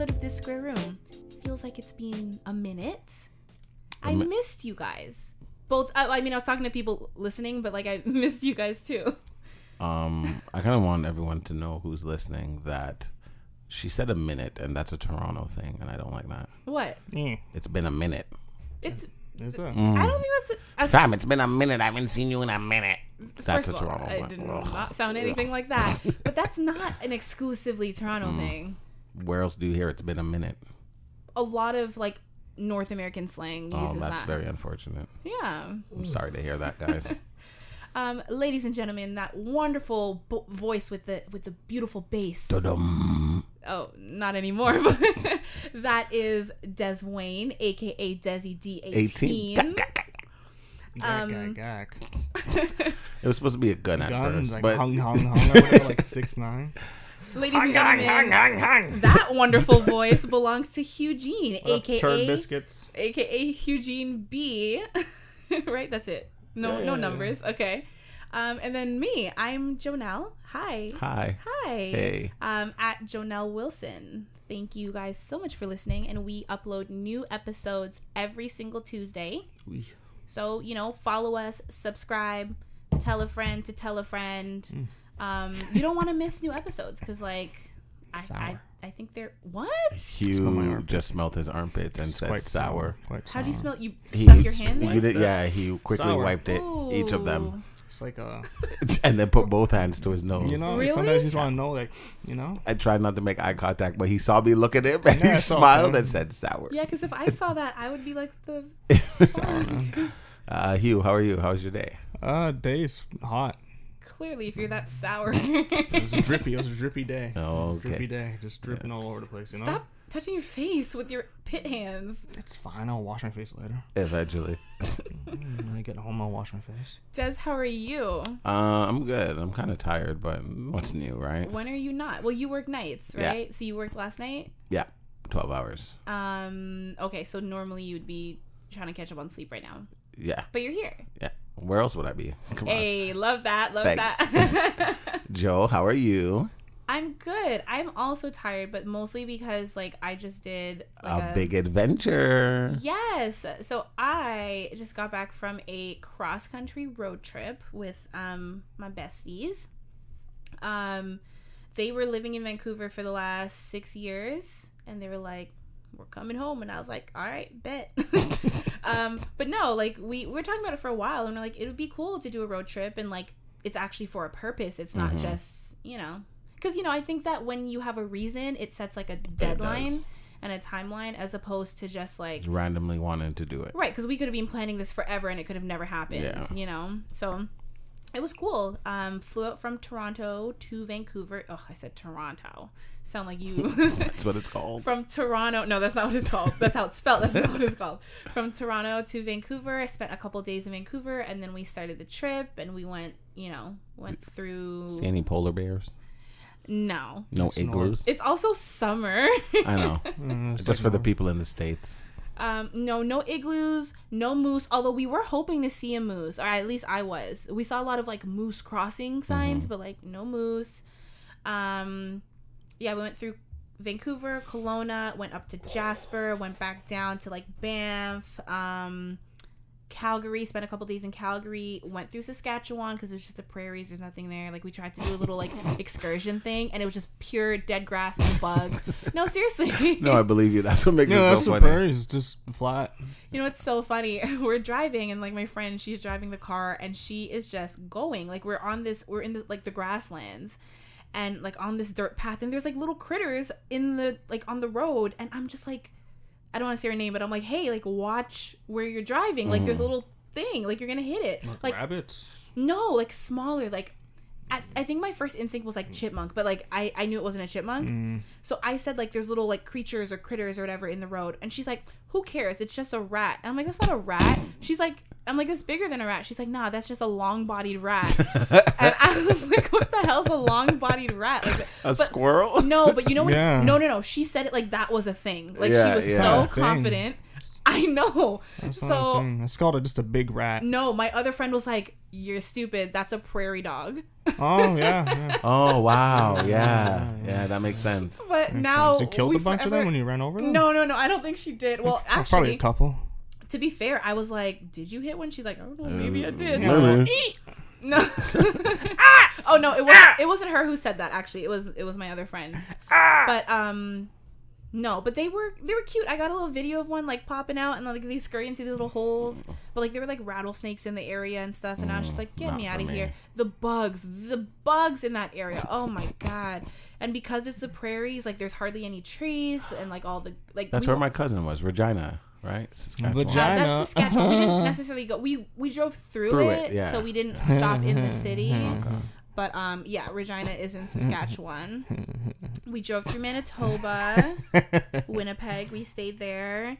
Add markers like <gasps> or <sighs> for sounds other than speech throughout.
episode of This Square Room. Feels like it's been a minute. I mi- missed you guys. Both. I, I mean, I was talking to people listening, but like I <laughs> missed you guys too. Um, I kind of want everyone to know who's listening that she said a minute, and that's a Toronto thing, and I don't like that. What? Yeah, It's been a minute. It's. is that? I don't think that's. A, a Fam, it's been a minute. I haven't seen you in a minute. That's a of all, Toronto I one. did Ugh. not sound anything like that. <laughs> But that's not an exclusively Toronto Mm. thing. Where else do you hear it's been a minute? A lot of like North American slang Oh, uses that's that. very unfortunate. yeah. I'm sorry to hear that, guys. <laughs> Um, ladies and gentlemen, that wonderful bo- voice with the with the beautiful bass. Dum. Oh, not anymore. <laughs> But that is Des Wayne, aka Desi D 18. eighteen. Gag, Um, gag, <laughs> gag. It was supposed to be a gun at Guns first, like but hung, hung, hung. whatever, like six nine. Ladies and gentlemen, that wonderful voice belongs to Eugene, Turd aka biscuits. aka Eugene B. <laughs> right, that's it. No, Yeah, no yeah, yeah. numbers. Okay. Um, and then me, I'm Jonelle. Hi. hi. Hi. Hey. Um, at Jonelle Wilson. Thank you guys so much for listening, and we upload new episodes every single Tuesday. We- So you know, follow us, subscribe, tell a friend to tell a friend. Mm. Um, you don't want to miss new episodes because, like, I, I I think they're what? Smell my Hugh just smelled his armpits and It's said quite sour. Quite How'd you smell? You He- stuck your hand there. You did, yeah, he quickly Sour. wiped it, each of them, It's like a, <laughs> and then put both hands to his nose. you know, Really? sometimes you just want to know, like, you know, I tried not to make eye contact, but he saw me look at him and Yeah, he smiled okay. and said sour. Yeah, because if I <laughs> saw that, I would be like the. <laughs> sour, man. Uh, Hugh, how are you? How's your day? Uh, day's hot. Clearly, if you're that sour, It was a drippy. It was a drippy day. Oh, Drippy day, just dripping all over the place. You know. stop touching your face with your pit hands. It's fine. I'll wash my face later. Eventually. When I get home, I'll wash my face. Des, how are you? Uh, I'm good. I'm kind of tired, but what's new, right? When are you not? Well, you work nights, right? Yeah. right? So you worked last night. Yeah, 12 hours. Um. Okay, so normally you would be trying to catch up on sleep right now, Yeah, but you're here. yeah. Where else would I be? <laughs> Come on. Hey, love that, love Thanks. <laughs> that. Joe, how are you? I'm good. I'm also tired, but mostly because like I just did like a big adventure. Yes. So I just got back from a cross country road trip with um my besties. Um they were living in Vancouver for the last 6 years and they were like we're coming home and I was like all right bet. <laughs> um but no, like we, we were talking about it for a while and we're like it would be cool to do a road trip and like it's actually for a purpose. It's not Mhm. just, you know, cuz you know, I think that when you have a reason, it sets like a deadline and a timeline as opposed to just like Randomly wanting to do it. right because we could have been planning this forever and it could have never happened Yeah. you know so it was cool. Um flew out from toronto to vancouver. Oh i said toronto. Sound like you. <laughs> That's what it's called. from toronto. No that's not what it's called. That's how it's spelled. That's not what it's called. From toronto to vancouver. I spent a couple days in vancouver and then we started the trip and we went you know went through See any polar bears? no. No igloos? it's also summer. I know. <laughs> Mm, it's Just like for the people in the States. Um, no, no igloos, no moose. Although we were hoping to see a moose, or at least I was. We saw a lot of like moose crossing signs, but like no moose. Um, yeah, we went through Vancouver, Kelowna, went up to Jasper, went back down to like Banff, um, Calgary. Spent a couple days in Calgary. Went through Saskatchewan because it was just the prairies. There's nothing there. Like we tried to do a little like <laughs> excursion thing, and it was just pure dead grass and bugs. no, seriously. <laughs> No, I believe you. That's what makes Yeah, it that's so the funny. prairies, just flat. You know what's so funny? <laughs> We're driving and like my friend, she's driving the car and she is just going. Like we're on this we're in the like the grasslands and like on this dirt path and there's like little critters in the like on the road and I'm just like I don't want to say her name, but I'm like, "Hey, like watch where you're driving. Like there's a little thing. Like you're going to hit it." Like rabbits. no, like smaller like I, I think my first instinct was like chipmunk, but like I, I knew it wasn't a chipmunk. Mm. So I said like there's little like creatures or critters or whatever in the road, and she's like, "Who cares? It's just a rat." And I'm like, "That's not a rat." She's like, "I'm like, it's bigger than a rat." She's like, "Nah, that's just a long-bodied rat." <laughs> and I was like, "What the hell's a long-bodied rat?" Like, A but- squirrel? No, but you know what? Yeah. No, no, no. She said it like that was a thing. Like Yeah, she was yeah. so Thing. confident. I know. That's so thing. It's called a, just a big rat. no, my other friend was like, "You're stupid. That's a prairie dog." Oh yeah, yeah. <laughs> Oh wow, yeah, yeah, that makes sense. But Makes now sense. you killed a bunch of them when you ran over them. No, no, no. I don't think she did. Well, actually, probably a couple. To be fair, I was like, "Did you hit one?" She's like, "I don't know. Maybe I did." Maybe. <laughs> No. <laughs> ah! Oh no, it wasn't. It wasn't her who said that. Actually, it was. It was my other friend. But um, no. But they were they were cute. I got a little video of one like popping out and like they scurry into these little holes. But like there were like rattlesnakes in the area and stuff. And I was just like, get me out of me. here. The bugs, the bugs in that area. Oh my god. And because it's the prairies, like there's hardly any trees and like all the like. That's we where my cousin was, Regina, right? Saskatchewan. Vagina. yeah, China. that's Saskatchewan. we didn't <laughs> necessarily go. We we drove through, Through it, it, yeah. so we didn't stop in the <laughs> city. Okay. But um, yeah, Regina is in Saskatchewan. <laughs> we drove through Manitoba, Winnipeg. We stayed there.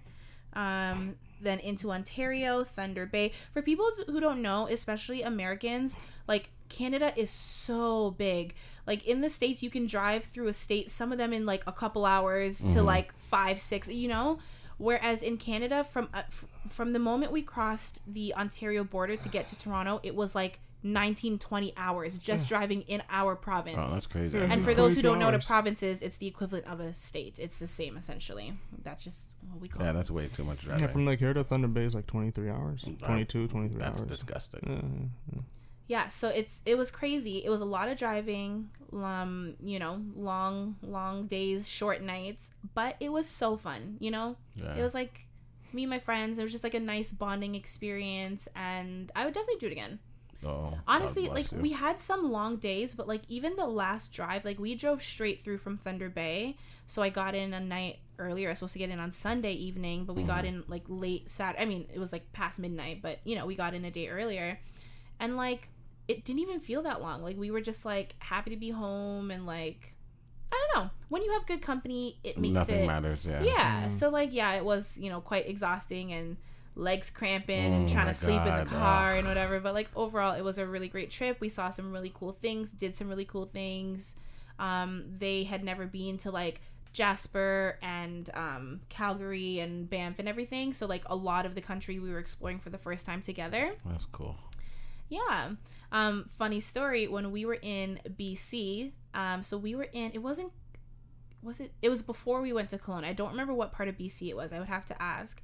Um, then into Ontario, Thunder Bay. For people who don't know, especially Americans, like Canada is so big. Like in the states, you can drive through a state. Some of them in like a couple hours to like five, six. You know. Whereas in Canada, from uh, f- from the moment we crossed the Ontario border to get to Toronto, it was like 19, 20 hours just driving in our province. Oh, that's crazy. Yeah. And for those who don't know what a province is, it's the equivalent of a state. It's the same essentially. That's just what we call yeah, it. that's way too much driving. Yeah, from like here to Thunder Bay is like 23 hours. 22, 23 that's hours. disgusting. Yeah, yeah. Yeah, so it's it was crazy. It was a lot of driving, um, you know, long long days, short nights, but it was so fun, you know? Yeah. It was like me and my friends, it was just like a nice bonding experience and I would definitely do it again. Oh, Honestly, like you. we had some long days, but like even the last drive, like we drove straight through from Thunder Bay. So I got in a night earlier. I was supposed to get in on Sunday evening, but we got Mm-hmm. in like late Saturday. I mean, it was like past midnight, but you know, we got in a day earlier. And like it didn't even feel that long. Like we were just like happy to be home and like I don't know. When you have good company, it makes nothing it matters. Yeah. yeah. So like yeah, it was, you know, quite exhausting and legs cramping and Oh trying to sleep in the car ugh. and whatever. But like overall it was a really great trip. We saw some really cool things, did some really cool things. Um, they had never been to like Jasper and um, Calgary and Banff and everything. So like a lot of the country we were exploring for the first time together. That's cool. Yeah. Um, funny story when we were in BC. Um, so we were in. It wasn't. Was it? It was before we went to Kelowna. I don't remember what part of BC it was. I would have to ask.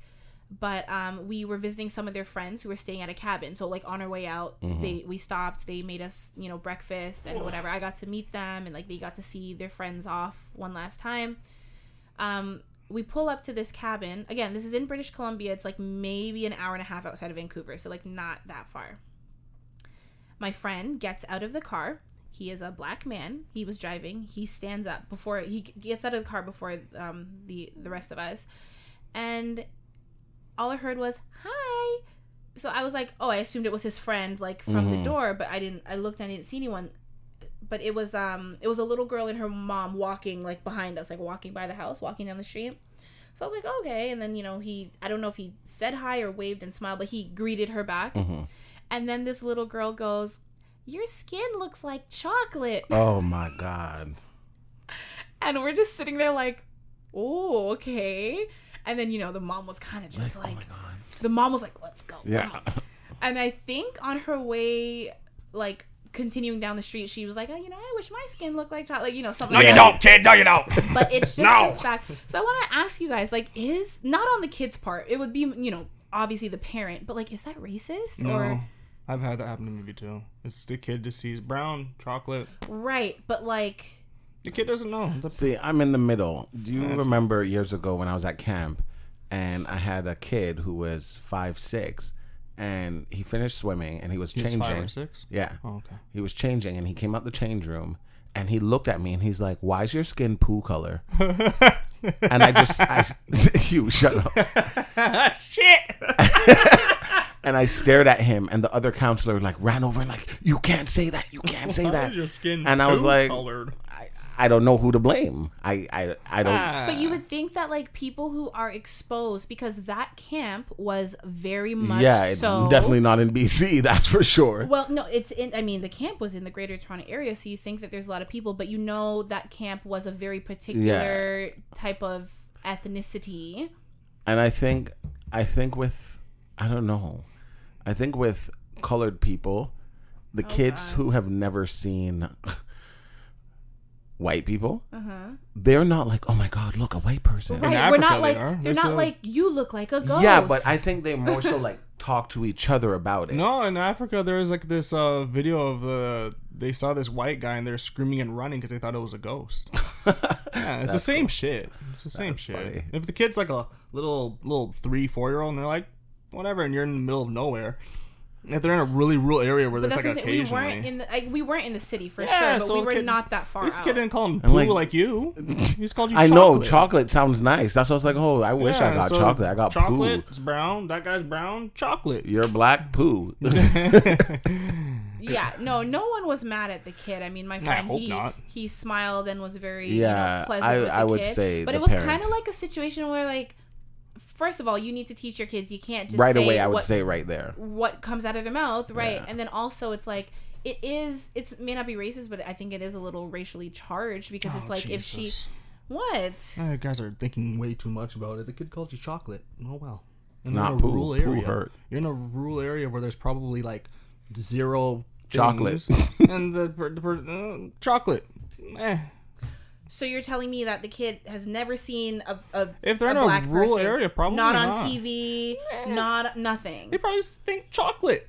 But um, we were visiting some of their friends who were staying at a cabin. So like on our way out, they we stopped. They made us you know breakfast and whatever. I got to meet them and like they got to see their friends off one last time. Um, we pull up to this cabin again. This is in British Columbia. It's like maybe an hour and a half outside of Vancouver, so like not that far. My friend gets out of the car. He is a black man. He was driving. He stands up before he gets out of the car before um, the the rest of us, and all I heard was "Hi." So I was like, "Oh, I assumed it was his friend, like from the Mhm. door." But I didn't. I looked. and I didn't see anyone. But it was um, it was a little girl and her mom walking like behind us, like walking by the house, walking down the street. So I was like, okay. And then you know he, I don't know if he said hi or waved and smiled, but he greeted her back. hmm And then this little girl goes, Your skin looks like chocolate. Oh my God. <laughs> And we're just sitting there like, Oh, okay. And then, you know, the mom was kind of just like, oh the mom was like, Let's go. Yeah. And I think on her way, like, continuing down the street, she was like, oh, You know, I wish my skin looked like chocolate. You know, something No, like you that. don't, kid. No, you don't. <laughs> But it's just No. the fact. So I want to ask you guys, like, is not on the kid's part, it would be, you know, obviously the parent, but like, is that racist? No, Or, I've had that happen to me too. It's the kid just sees brown chocolate. right. But like, The kid doesn't know. The- See, I'm in the middle. Do you That's- remember years ago when I was at camp and I had a kid who was five six and he finished swimming and he was He's changing. five or six. Yeah. Oh, okay. He was changing and he came out the change room and he looked at me and he's like, Why is your skin poo color? <laughs> and I just, I, <laughs> you shut up. <laughs> Shit. And I stared at him and the other counselor like ran over and like, You can't say that. You can't say <laughs> Why that. is your skin And I was like- colored? I, I don't know who to blame. I, I, I don't. But you would think that like people who are exposed because that camp was very much yeah, it's so definitely not in BC, <laughs> that's for sure. well no it's in I mean the camp was in the greater Toronto area so you think that there's a lot of people but you know that camp was a very particular type of ethnicity And I think I think with I don't know. I think with colored people, the kids God. who have never seen <laughs> white people, Uh-huh. they're not like, oh my god, look a white person. Right. We're Africa, not they like are. they're not a- like you look like a ghost. Yeah, but I think they more so like <laughs> talk to each other about it. No, in Africa there was like this uh, video of uh, they saw this white guy and they're screaming and running because they thought it was a ghost. <laughs> yeah, it's the same cool. shit. It's the same shit. funny. If the kid's like a little little three four year old and they're like whatever, and you're in the middle of nowhere, if they're in a really rural area where But there's that's like what I'm saying. We weren't in the like, we weren't in the city for Yeah, sure, but so we were kid- not that far this out. kid didn't call him And, poo like- like, you. He's called you. <laughs> I chocolate. know chocolate sounds nice. That's why I was like, oh, I wish I got so chocolate. I got chocolate. poo. It's brown. That guy's brown. Chocolate. You're black poo. <laughs> yeah, no, no one was mad at the kid. I mean, my friend he not. he smiled and was very Yeah, you know, pleasant I- with the I would kid. say but the it was kind of like a situation where like, first of all, you need to teach your kids. You can't just right say away, I would what, say right there. what comes out of their mouth, right? Yeah. And then also, it's like it is. It may not be racist, but I think it is a little racially charged because it's Oh, like if she Jesus. what Uh, you guys are thinking way too much about it. The kid called you chocolate. Oh well. And Not in a poo. rural Poo area. hurt. You're in a rural area where there's probably like zero Chocolate. <laughs> and the, per- the per- uh, chocolate. Eh. So you're telling me that the kid has never seen a, a If they're a in a black rural person, area, probably not on not. TV, not nothing. They probably think chocolate.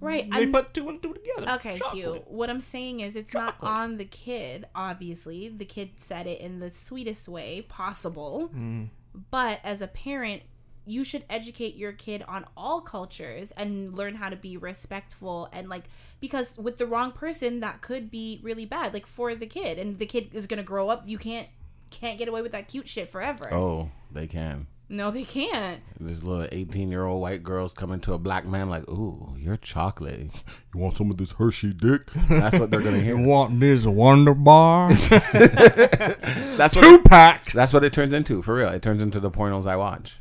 Right. They I'm, put two and two together. okay, Hugh. What I'm saying is it's Chocolate. not on the kid, obviously. The kid said it in the sweetest way possible. Mm. But as a parent, you should educate your kid on all cultures and learn how to be respectful and like because with the wrong person that could be really bad like for the kid and the kid is going to grow up you can't can't get away with that cute shit forever. Oh, they can. No, they can't. This little 18 year old white girl's coming to a black man like, ooh, you're chocolate. <laughs> You want some of this Hershey dick? That's what they're gonna <laughs> You hear. want this Wonder Bar? <laughs> That's what Two it, pack. that's what it turns into for real. It turns into the pornos I watch.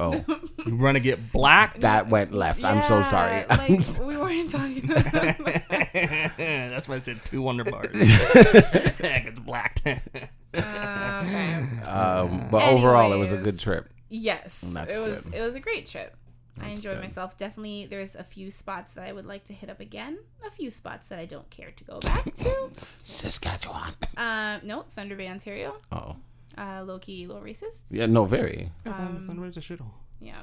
Oh, <laughs> You want to get blacked? that went left. I'm so sorry. Yeah, Like we weren't talking. <laughs> That's why I said two Wonder Bars. <laughs> it's blacked. Uh, okay. um, but overall, it was a Anyways. good trip. Yes, That's it was. good. It was a great trip. I That's enjoyed good. myself. Definitely, there's a few spots that I would like to hit up again. A few spots that I don't care to go back to. Saskatchewan. Um, no, Thunder Bay, Ontario. Oh, Uh, low key, little racist. yeah, no, very. Um, Thunder's a shithole. Yeah.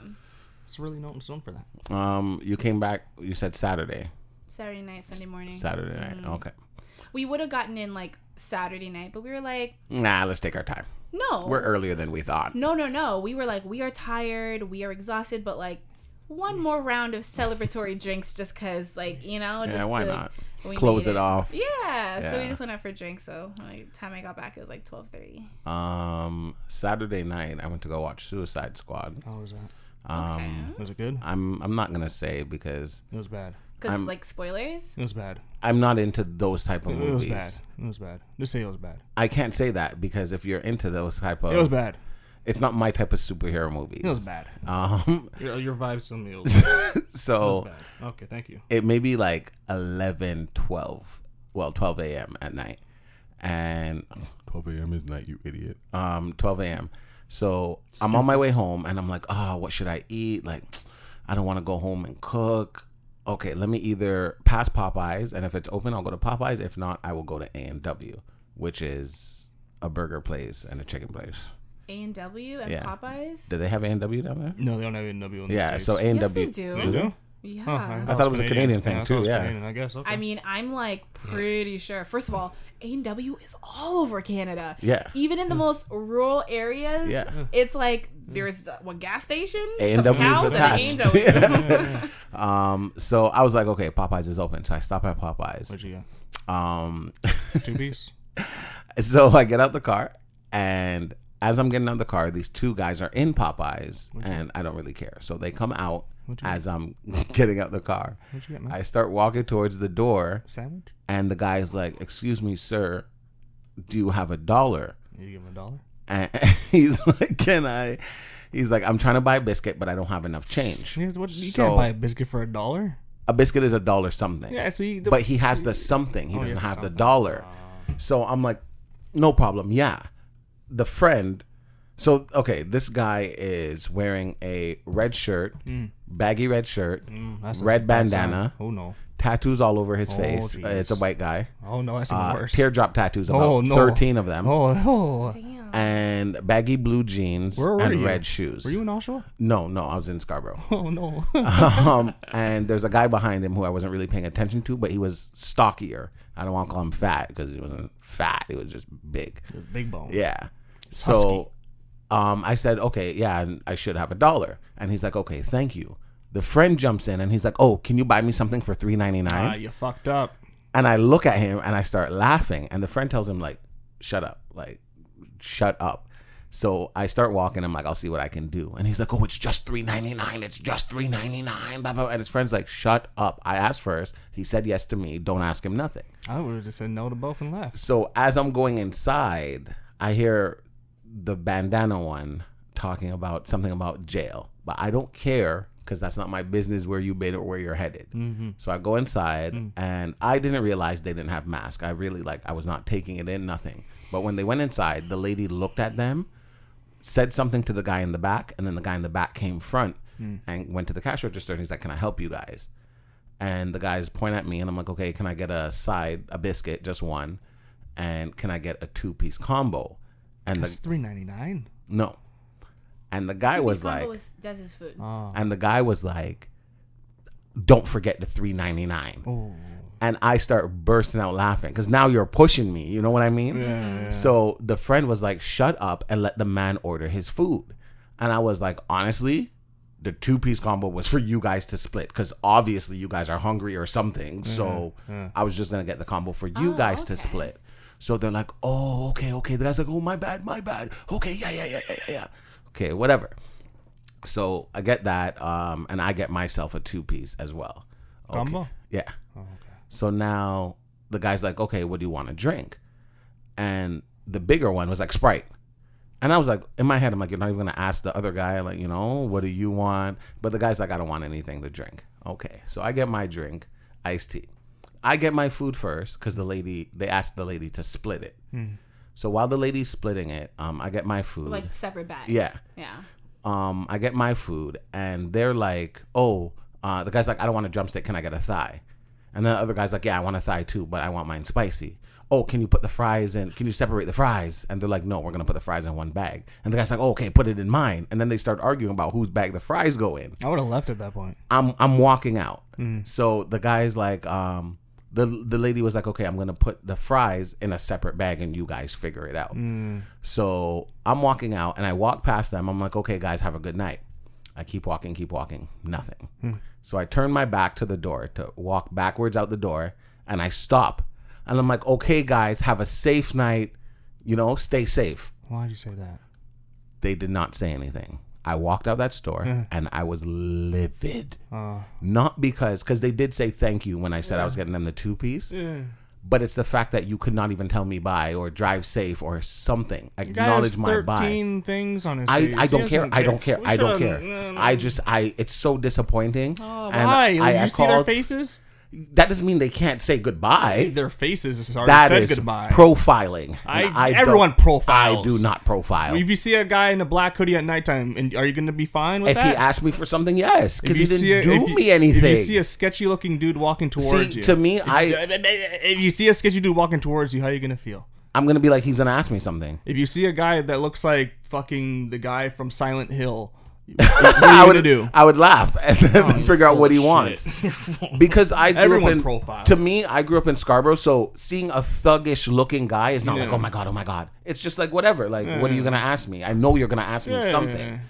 It's really not known for that. Um, you came back. You said Saturday. Saturday night, Sunday morning. Saturday night. Mm. Okay. we would have gotten in like Saturday night, but we were like, Nah, let's take our time. no, We're earlier than we thought. no, no, no. We were like, we are tired, we are exhausted, but like one more round of celebratory drinks, just cause, like you know, just Yeah, why to- not? we Close need it off. Yeah, so we just went out for drinks. So like time I got back, it was like twelve thirty. Um, Saturday night, I went to go watch Suicide Squad. How was that? Um, Was it good? I'm I'm not gonna say because It was bad. Because like spoilers. It was bad. I'm not into those type of It was movies. bad. It was bad. Just say it was bad. I can't say that because if you're into those type of, It was bad. It's not my type of superhero movies. It was bad. Um, <laughs> Your, your vibes told me was, bad. <laughs> it was so bad. Okay, thank you. it may be like 11, 12, well, 12 a.m. at night. And 12 a.m. is night, you idiot. Um, 12 a.m. So I'm on my way home and I'm like, oh, what should I eat? Like, I don't want to go home and cook. Okay, let me either pass Popeyes, and if it's open, I'll go to Popeyes. If not, I will go to A and W, which is a burger place and a chicken place. A and W and Yeah. Popeyes. Do they have A and W down there? No, they don't have A&W in the Yeah, States. so A and Yes, they W. do. They do? Yeah. Oh, I thought it was a Canadian thing, I thought too, was yeah. Canadian, I guess. Okay. I mean, I'm like pretty sure. First of all, A and W is all over Canada. Yeah. Even in the most rural areas, Yeah. it's like there's one gas station, A&W some is cows, and an attached. A&W. <laughs> Um, so I was like, okay, Popeyes is open. So I stop at Popeyes. What'd you get? Um. Two piece? <laughs> so I get out the car, and as I'm getting out of the car, these two guys are in Popeyes, and I don't really care. So they come out What'd as I'm <laughs> getting out of the car. What'd you get, man? I start walking towards the door, Sandwich? and the guy's like, "Excuse me, sir, do you have a dollar?" You give him a dollar? And <laughs> he's like, "Can I?" He's like, "I'm trying to buy a biscuit, but I don't have enough change." Yeah, what, you So- can't buy a biscuit for a dollar. A biscuit is a dollar something. Yeah, so you. but he has the something. He Oh, doesn't have the something. dollar. Ah. So I'm like, no problem. Yeah. The friend So okay, this guy is wearing a red shirt, baggy red shirt, Mm, that's a red bandana, Oh no. tattoos all over his Oh, face. Uh, it's a white guy. Oh no, that's even Uh, worse. teardrop tattoos, about Oh, no. thirteen of them, oh no. Damn. and baggy blue jeans Where were and you? red shoes. Were you in Oshawa? No, no, I was in Scarborough. <laughs> Oh no. <laughs> um, and there's a guy behind him who I wasn't really paying attention to, but he was stockier. I don't want to call him fat because he wasn't fat; he was just big. Big bone. Yeah. So, um, I said, okay, yeah, and I should have a dollar. And he's like, okay, thank you. The friend jumps in and he's like, oh, can you buy me something for three ninety nine? Ah, you fucked up. And I look at him and I start laughing. And the friend tells him, like, shut up. Like, shut up. So I start walking. I'm like, I'll see what I can do. And he's like, oh, it's just three ninety nine. It's just three ninety nine. Blah, blah. And his friend's like, shut up. I asked first. He said yes to me. Don't ask him nothing. I would have just said no to both and left. So as I'm going inside, I hear the bandana one talking about something about jail, but I don't care because that's not my business where you've been or where you're headed. Mm-hmm. So I go inside, mm. and I didn't realize they didn't have masks. I really like I was not taking it in, nothing. But when they went inside, the lady looked at them, said something to the guy in the back, and then the guy in the back came front mm. and went to the cash register, and he's like, "Can I help you guys?" and the guys point at me and I'm like, okay, can I get a side, a biscuit, just one, and can I get a two piece combo? And It's three ninety nine. no, and the guy was Combo like, was- does his food. Oh. and the guy was like, don't forget the three ninety nine. Oh. And I start bursting out laughing because now you're pushing me. You know what I mean? Yeah. So the friend was like, shut up and let the man order his food. And I was like, honestly, the two piece combo was for you guys to split because obviously you guys are hungry or something. So I was just going to get the combo for you Oh, guys to split. So they're like, oh, okay, okay. The guy's like, oh, my bad, my bad. Okay, yeah, yeah, yeah, yeah, yeah, yeah. Okay, whatever. So I get that, um, and I get myself a two piece as well. Okay. Combo? Yeah. Oh, okay. So now the guy's like, okay, what do you want to drink? And the bigger one was like Sprite. And I was like, in my head, I'm like, you're not even gonna ask the other guy, like, you know, what do you want? But the guy's like, I don't want anything to drink. Okay, so I get my drink, iced tea. I get my food first because the lady, they asked the lady to split it. So while the lady's splitting it, um, I get my food. like separate bags. Yeah. Yeah. um, I get my food, and they're like, "Oh, uh, the guy's like, I don't want a drumstick. Can I get a thigh?" And then the other guy's like, "Yeah, I want a thigh too, but I want mine spicy." Oh, can you put the fries in? Can you separate the fries? And they're like, "No, we're gonna put the fries in one bag." And the guy's like, oh, "Okay, put it in mine." And then they start arguing about whose bag the fries go in. I would have left at that point. I'm I'm walking out. So the guy's like, um, the the lady was like, okay, I'm gonna put the fries in a separate bag and you guys figure it out. Mm. So I'm walking out and I walk past them. I'm like, okay, guys, have a good night. I keep walking, keep walking, nothing. Hmm. So I turn my back to the door to walk backwards out the door and I stop. And I'm like, okay, guys, have a safe night. You know, stay safe Why'd you say that? they did not say anything. I walked out that store and I was livid. Uh, Not because, because they did say thank you when I said I was getting them the two piece, yeah. but it's the fact that you could not even tell me bye or drive safe or something. The guy has Acknowledge my bye. thirteen things on his I. I don't care. I don't care. I don't care. I just I it's so disappointing. Oh, why? I, I you see their faces? That doesn't mean they can't say goodbye. Their faces already That said is goodbye. profiling. I- And everyone profiles. I do not profile. if you see a guy in a black hoodie at nighttime, and are you going to be fine with if that? he asked me for something, yes, because If he you didn't see a- do you- me anything. If you see a sketchy looking dude walking towards See, you, to me, I if you see a sketchy dude walking towards you, how are you gonna feel? I'm gonna be like, he's gonna ask me something. If you see a guy that looks like fucking the guy from Silent Hill, are <laughs> I gonna would do? I would laugh and then Oh, figure out what he shit. <laughs> wants. because I grew Everyone up in profiles. to me, I grew up in Scarborough, so seeing a thuggish looking guy is not like, oh my god, oh my god. It's just like whatever. Like, what are you gonna ask me? I know you're gonna ask me Yeah. something,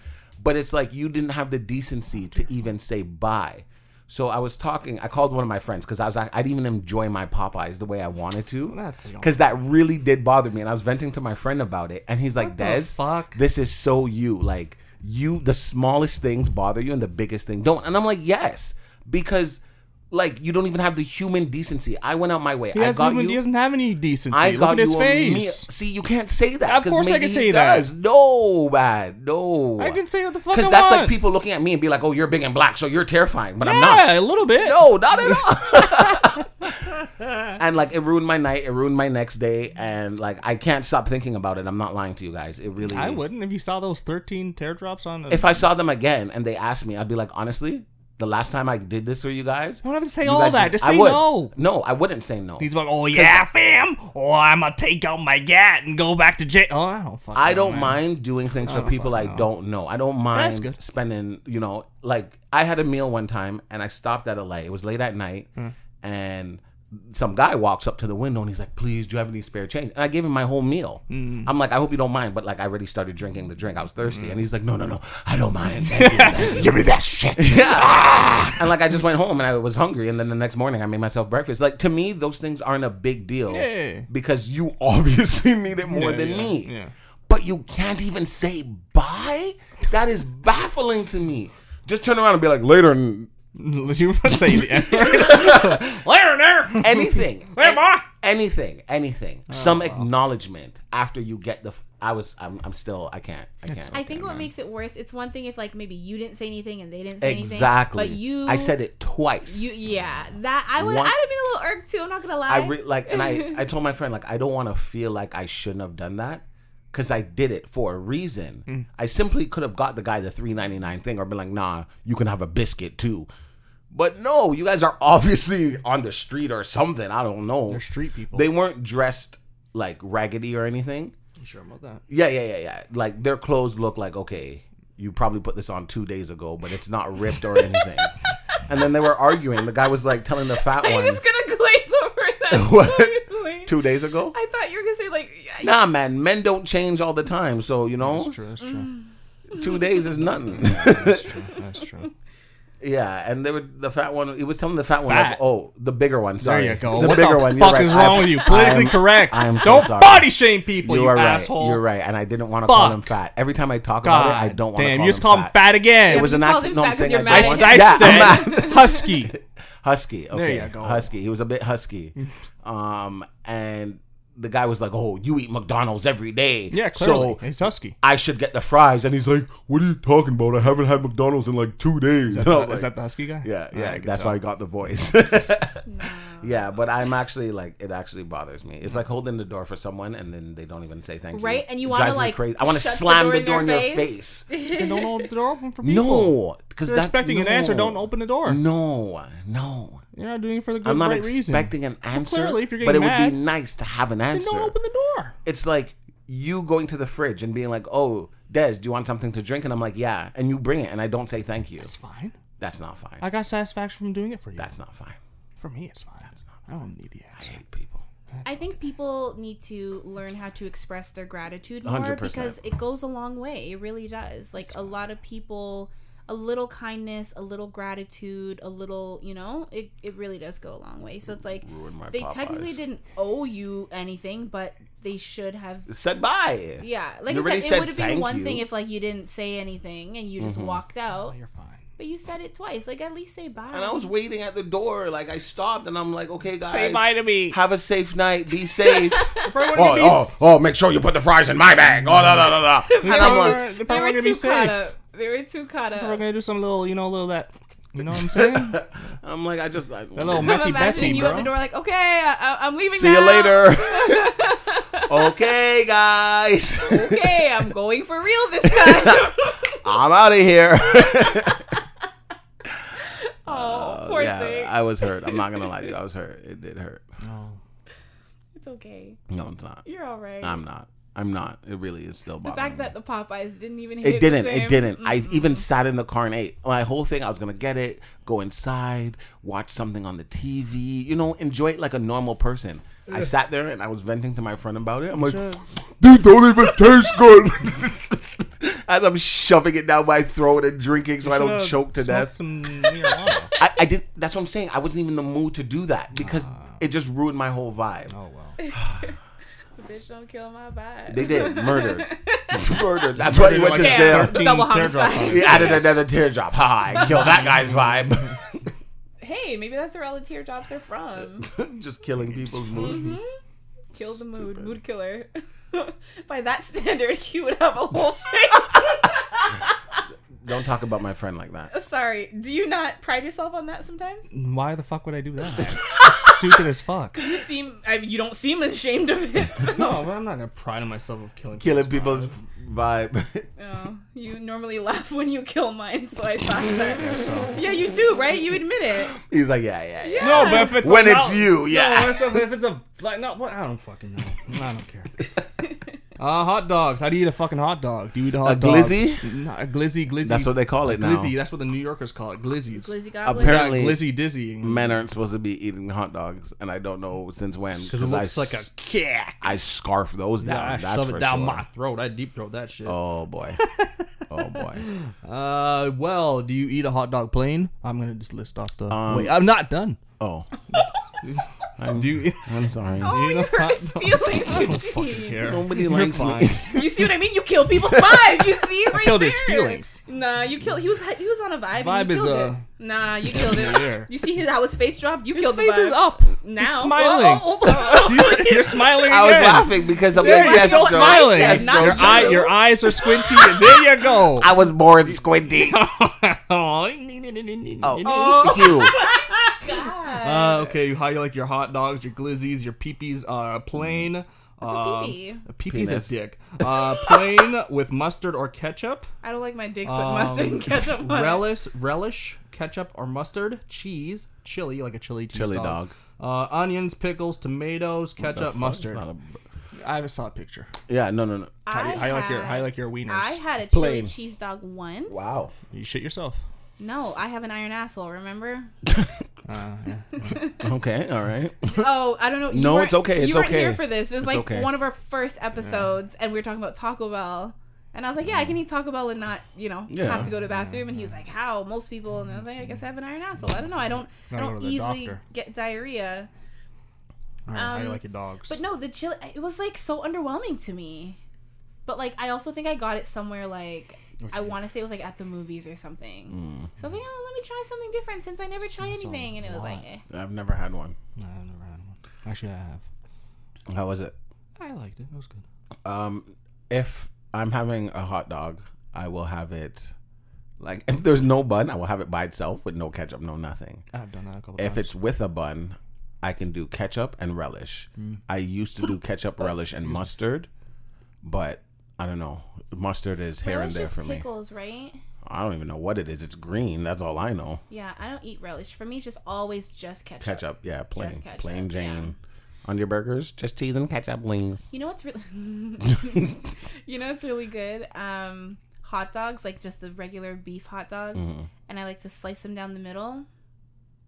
but it's like you didn't have the decency to even say bye. So I was talking. I called one of my friends because I was I didn't even enjoy my Popeyes the way I wanted to. That's- because that really did bother me, and I was venting to my friend about it, and he's like, the "Des, fuck? this is so you. Like you, the smallest things bother you, and the biggest thing don't." And I'm like, "Yes," because like you don't even have the human decency. I went out my way. He, I got human, you. he doesn't have any decency. I Look got at his face. meal. See, you can't say that. Of course I can say that. does. No, man, no. I can say what the fuck because that's like people looking at me and be like, "Oh, you're big and black, so you're terrifying," but I'm not. Yeah, a little bit. No, not at all. <laughs> <laughs> <laughs> and like it ruined my night. It ruined my next day, and like I can't stop thinking about it. I'm not lying to you guys. It really. I wouldn't if you saw those 13 teardrops on. A, If I saw them again and they asked me, I'd be like, honestly, the last time I did this for you guys. you don't have to say all guys that. Just I say would. no. No, I wouldn't say no. He's like, oh yeah, fam. Oh, I'm gonna take out my gat and go back to jail. Oh, I don't fucking I don't man. mind doing things for people I don't know. I don't mind spending, you know, like I had a meal one time and I stopped at a light. It was late at night Hmm. and some guy walks up to the window and he's like, "Please, do you have any spare change?" And I gave him my whole meal. Hmm. I'm like, "I hope you don't mind," but like I already started drinking the drink. I was thirsty, and he's like, "No, no, no, I don't mind. Thank you, thank you. Give me that shit." <laughs> Yeah. and like I just went home and I was hungry, and then the next morning I made myself breakfast. Like to me, those things aren't a big deal Yeah. because you <laughs> obviously need it more Yeah, than yeah, me but you can't even say bye? That is baffling to me. Just turn around and be like, later, you were saying the N-word. <laughs> Later there. anything. <laughs> Anything, anything. Some acknowledgement after you get the. F- I was, I'm, I'm still, I can't, I can't. I think what makes it worse, it's one thing if like maybe you didn't say anything and they didn't say anything. exactly. But you I said it twice. you yeah. That I would One- I'd have been a little irked too, I'm not gonna lie. I re- like, and I, <laughs> I told my friend like, I don't want to feel like I shouldn't have done that because I did it for a reason. Mm. I simply could have got the guy the three ninety nine thing or been like, nah, you can have a biscuit too. But no, you guys are obviously on the street or something. I don't know. They're street people. They weren't dressed like raggedy or anything. You sure about that? Yeah, yeah, yeah, yeah. Like their clothes look like okay, you probably put this on two days ago, but it's not ripped or anything. <laughs> and then they were arguing. The guy was like telling the fat <laughs> I'm one just gonna glaze over <laughs> that. What? two days ago. I thought you were gonna say like yeah, Nah, man, men don't change all the time. So you know, That's true. That's true. two days is nothing. That's true. That's true. Yeah, and they were the fat one. He was telling the fat one, like, Fat. oh, the bigger one. There Sorry, you go. The what bigger the one. You're fuck right. is wrong I'm- with you? Politically I'm- correct. I'm so don't sorry. body shame people, you, You are right. asshole. You're right, and I didn't want to call him fat. Every time I talk about it, I don't want to. damn, you just call him fat again. It was an You called accident. him No, I'm fat 'cause saying you're I mad don't I, want- I Yeah, I'm said mad. husky. <laughs> husky. Okay, you go. husky. He was a bit husky, um, and the guy was like, "Oh, you eat McDonald's every day, Yeah, clearly. So He's husky. I should get the fries." And he's like, "What are you talking about? I haven't had McDonald's in like two days." Is And <laughs> I that, was is like, that the husky guy? yeah, Yeah, yeah. That's tell. why I got the voice. <laughs> yeah, but I'm actually like, it actually bothers me. It's like holding the door for someone and then they don't even say thank you. Right? And you wanna, like, crazy. I want to shut the slam door the door in their your face? face. <laughs> Don't hold the door open for people. No, because They're expecting an answer. Don't open the door. No, no. You're not doing it for the good I'm not right reason. expecting an answer. clearly, if you're but it getting would be nice to have an Then answer. don't open the door. It's like you going to the fridge and being like, "Oh, Des, do you want something to drink?" And I'm like, "Yeah," and you bring it, and I don't say thank you. It's fine. That's not fine. I got satisfaction from doing it for you. That's not fine. for me, it's fine. I don't need the answer. I hate people. I think people need to learn how to express their gratitude more 100%. because it goes a long way. It really does. Like a lot of people, a little kindness, a little gratitude, a little, you know, it, it really does go a long way. So it's like Ruin my they technically didn't owe you anything, but they should have. Said bye. Yeah, like You I said, said it would have been one you. thing if like you didn't say anything and you just mm-hmm. walked out, Oh, you're fine. but you said it twice. Like at least say bye. And I was waiting at the door. Like I stopped and I'm like, okay, guys. Say bye to me. Have a safe night. Be safe. <laughs> <laughs> Oh, be oh, oh, make sure you put the fries in my bag. Oh, no, no, no, no. And I'm were- like, they they probably were gonna too be caught safe. up. They were too caught up. We're gonna do some little, you know, little that. You know what I'm saying? <laughs> I'm like, I just like, little I'm methy imagining Bethy, you bro. at the door, like, okay, I, I, I'm leaving. see you later. <laughs> okay, guys. okay, I'm <laughs> going for real this time. I'm out of here. oh, uh, poor yeah, thing. I was hurt. I'm not gonna lie to you. I was hurt. It did hurt. No. it's okay. No, it's not. You're all right. I'm not. I'm not. It really is still bothering the fact me. that the Popeyes didn't even hit It It didn't. The It didn't. I mm-hmm. even sat in the car and ate. My whole thing, I was gonna get it, go inside, watch something on the TV, you know, enjoy it like a normal person. I sat there and I was venting to my friend about it. I'm like, dude, don't even taste good. <laughs> As I'm shoving it down my throat and drinking so I don't choke to death. Some marijuana. <laughs> I, I did. That's what I'm saying. I wasn't even in the mood to do that because ah. it just ruined my whole vibe. oh well. <laughs> <sighs> Bitch, don't kill my vibe. They did murder. <laughs> murdered. That's why he went to Like Yeah. jail. Double teardrops homicide. on He added another teardrop. Ha! I killed that guy's vibe. <laughs> hey, maybe that's where all the teardrops are from. <laughs> just killing people's mood. Mm-hmm. Kill the mood, mood killer. By that standard, you would have a whole face. Don't talk about my friend like that. Sorry. Do you not pride yourself on that sometimes? Why the fuck would I do that? <laughs> That's stupid as fuck. You seem. I, you don't seem ashamed of it. <laughs> so- No, but I'm not gonna pride on myself of killing Killing people's people's vibe. <laughs> Oh, you normally laugh when you kill mine, so I thought that. vibe. So. Yeah, you do, right? You admit it. He's like, yeah, yeah, yeah. No, but if it's When a, it's you, yeah. No, if it's a, if it's a like no, what I don't fucking know. I don't care. Uh, hot dogs. How do you eat a fucking hot dog? Do you eat a hot A dog? glizzy? Not a glizzy, glizzy. That's what they call it now. glizzy. That's what the New Yorkers call it. Glizzies. Glizzy goblin. Apparently- Yeah, glizzy dizzy. Men aren't supposed to be eating hot dogs, and I don't know since when. Because it looks I like a s- kick. I scarf those down. Yeah, I that's shove it down sure. my throat. I deep throat that shit. Oh boy. <laughs> Oh boy. Uh, well, do you eat a hot dog plain? I'm gonna just list off the. Um, Wait, I'm not done. Oh. <laughs> do? <laughs> I'm sorry. Oh, You you hurt his feelings, <laughs> I don't fucking care. Nobody You're likes fine. me. <laughs> You see what I mean? You kill people's vibe. You see right killed his feelings. Nah, you killed. He was he was on a vibe. Vibe and you is, killed uh, it. Nah, you killed it. You see his, how his face dropped? You killed the vibe. His face is up. now. smiling. Oh, oh, oh. You- You're smiling. I was laughing because I'm There like, you yes, go, Joe. smiling. Yes, Not your eye, your eyes are squinty. there you go. I was born squinty. oh, Oh, Hugh. Uh, okay, how you like your hot dogs, your glizzies, your peepees, uh, plain. What's a um, pee-pee? A peepee's Penis. a dick. Uh, plain <laughs> with mustard or ketchup. I don't like my dicks with Um, mustard and ketchup on it. relish, relish, ketchup or mustard, cheese, chili like a chili cheese Chili dog, uh, onions, pickles, tomatoes, The ketchup, fuck? It's mustard. not a- I have a saw picture. Yeah, no, no, no. How do you, I how you like your how you had- like your wieners? I had a Plain. cheese dog once. Wow. you shit yourself. No, I have an iron asshole. Remember? <laughs> Uh. <laughs> Okay, all right. Oh, I don't know. You No, weren't- it's okay, it's you weren't okay. here for this. It was It's like okay. one of our first episodes, and we were talking about Taco Bell. And I was like, yeah, I can eat Taco Bell and not, you know, Yeah. have to go to the bathroom. And he was like, how? Most people. And I was like, I guess I have an iron asshole. I don't know. I don't. I don't easily doctor. get diarrhea. All right, how you Um, like your dogs? But no, the chili. It was like so underwhelming to me. But like, I also think I got it somewhere like. I want to say it was like at the movies or something. So I was like, oh, let me try something different since I never try anything. And it was like, eh. I've never had one. No, I've never had one. Actually, I have. How was it? I liked it. It was good. Um, if I'm having a hot dog, I will have it. Like <laughs> if there's no bun, I will have it by itself with no ketchup, no nothing. I've done that a couple If times. it's with a bun, I can do ketchup and relish. Mm. I used to do ketchup, relish, and mustard, but I don't know. Mustard is here relish and there for me. pickles, right? I don't even know what it is. It's green. That's all I know. Yeah, I don't eat relish. For me, it's just always just ketchup. Ketchup, yeah, plain, ketchup, plain yeah. Jane. On your burgers, just cheese and ketchup, please. You know what's really, <laughs> <laughs> you know what's really good? Um, hot dogs, like just the regular beef hot dogs, Mm-hmm. and I like to slice them down the middle,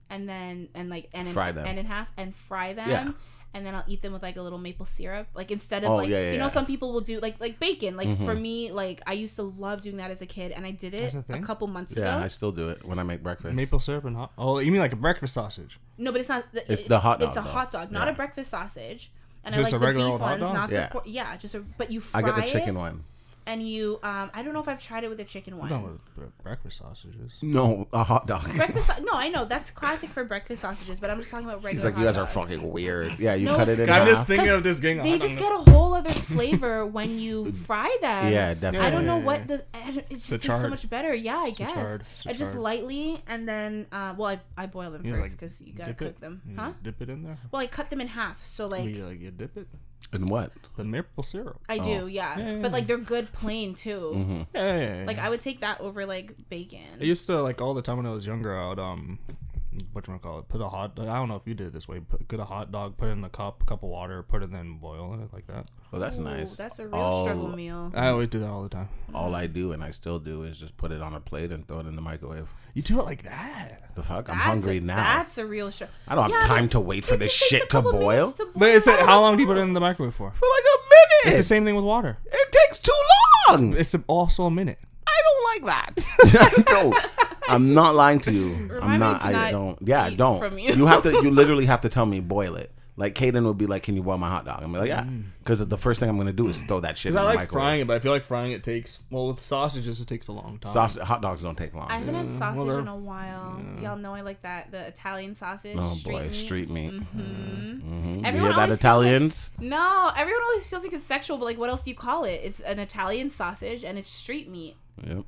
and then and like and in, Fry them. and in half and fry them. Yeah. And then I'll eat them with like a little maple syrup. Like instead of Oh, like yeah, yeah, you know yeah. Mm-hmm. some people will do like like bacon. Like for me, like I used to love doing that as a kid, and I did it a a couple months ago. Yeah. I still do it when I make breakfast. maple syrup and hot. Oh, you mean like a breakfast sausage? No, but it's not. It's the hot It's a though. hot dog, not Yeah. a breakfast sausage. And Just I a like the regular beef old hot ones, dog? not Yeah. the por- yeah. Just a but you fry I fry get the chicken it, one. And you um I don't know if I've tried it with the chicken one. No, breakfast sausages. No, a hot dog. Breakfast <laughs> no, I know that's classic for breakfast sausages, but I'm just talking about regular. He's like, you hot guys are dogs. fucking weird. Yeah, you No, cut it in it's- I'm half. just thinking of just getting. a They hot just dog. get a whole other flavor <laughs> when you fry them. Yeah, definitely. I don't know what the I don't- it just tastes so charred. much better. Yeah, I guess. charred. So I just charred. lightly and then uh well I, I boil them You, first like, because you gotta dip cook it? them, You huh? Dip it in there. Well, I cut them in half, so like you, like you dip it. In what? The maple syrup. I do, yeah. Yeah, yeah, But like they're good plain too. Mm-hmm. Yeah, yeah, yeah, Like. I would take that over like bacon. I used to like all the time when I was younger. I would um, what you want to call it? Put a hot. I don't know if you did it this way. Put get a hot dog, put it in a cup, a cup of water, put it in, boil it like that. Well, that's Ooh, nice. That's a real all, struggle meal. I always do that all the time. All I do, and I still do, is just put it on a plate and throw it in the microwave. You do it like that. The fuck? I'm That's hungry a, now. That's a real struggle. I don't have time to wait for this shit to boil. But it's how long do you put it in the microwave for? For like a minute. It's the same thing with water. It takes too long. It's also a minute. I don't like that. <laughs> <laughs> no, I'm not lying to you. I'm not. I not don't. Yeah, eat don't. from you. have to. You literally have to tell me boil it. Like Kaden would be like, "Can you boil my hot dog?" I'm like, "Yeah," because the first thing I'm gonna do is throw that shit in Because the I like microwave. frying it, but I feel like frying it takes well with sausages it takes a long time. Sausage, hot dogs don't take long. I haven't had sausage they're- in a while. Y'all know I like that the Italian sausage. oh street boy, meat. street meat. Mm-hmm. Mhm. You Everyone hear that, always feels Italians? No, everyone always feels like it's sexual, but like, what else do you call it? It's an Italian sausage and it's street meat. Yep.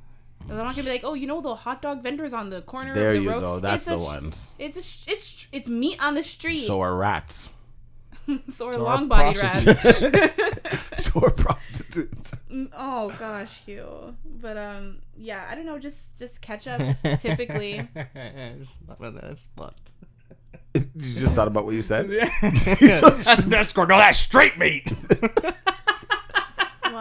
'Cause I'm not gonna be like, oh, you know the hot dog vendors on the corner. There of the you road? go. That's It's the sh- ones. It's a sh- it's it's meat on the street. So are rats. <laughs> so are So long bodied rats. <laughs> <laughs> so are prostitutes. Mm, oh gosh, Hugh. But um, yeah, I don't know. Just just ketchup. Typically, it's not that's fucked. you just thought about what you said? that's that's no, that's straight meat.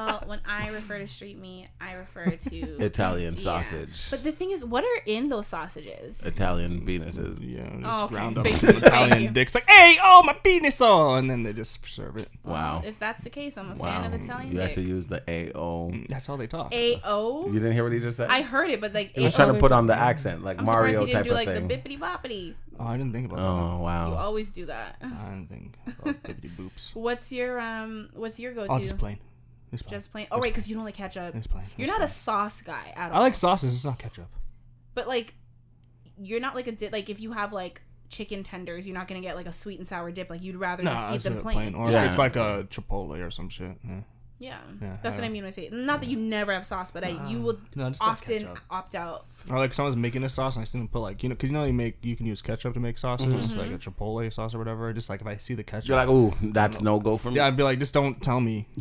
Well, when I refer to street meat, I refer to <laughs> Italian Yeah. sausage. But the thing is, what are in those sausages? Italian penises. yeah, just Oh, okay. ground up some you. Thank you. Italian dicks. Like, hey, oh my penis, oh, and then they just serve it. Wow. If that's the case, I'm a Wow. fan of Italian You had dick. to use the AO. That's how they talk. A O. You didn't hear what he just said? I heard it, but like he was trying to put on the accent, like I'm Mario he type didn't do of like thing. the bippity boppity. oh, I didn't think about that. oh wow. You always do that. that. I didn't think about <laughs> bippity boops. What's your um? What's your go-to? Oh, just plain. Just plain. Just plain. Oh, right, because you don't like ketchup. It's plain. You're It's not a sauce guy at all. I like sauces. It's not ketchup. but like, you're not like a dip. Like if you have like chicken tenders, you're not gonna get like a sweet and sour dip. Like you'd rather just eat them a plain. Or Yeah. it's like a Chipotle or some shit. Yeah. Yeah, Yeah, that's I what I don't- mean when I say. Not that you never have sauce, but I, you uh, will No, just like often ketchup. opt out. Or like someone's making a sauce and I see them put like you know because you know you make you can use ketchup to make sauces Mm-hmm. like a mm-hmm. chipotle sauce or whatever. Just like if I see the ketchup, You're like, ooh, that's no go for me. yeah, I'd be like, just don't tell me. <laughs>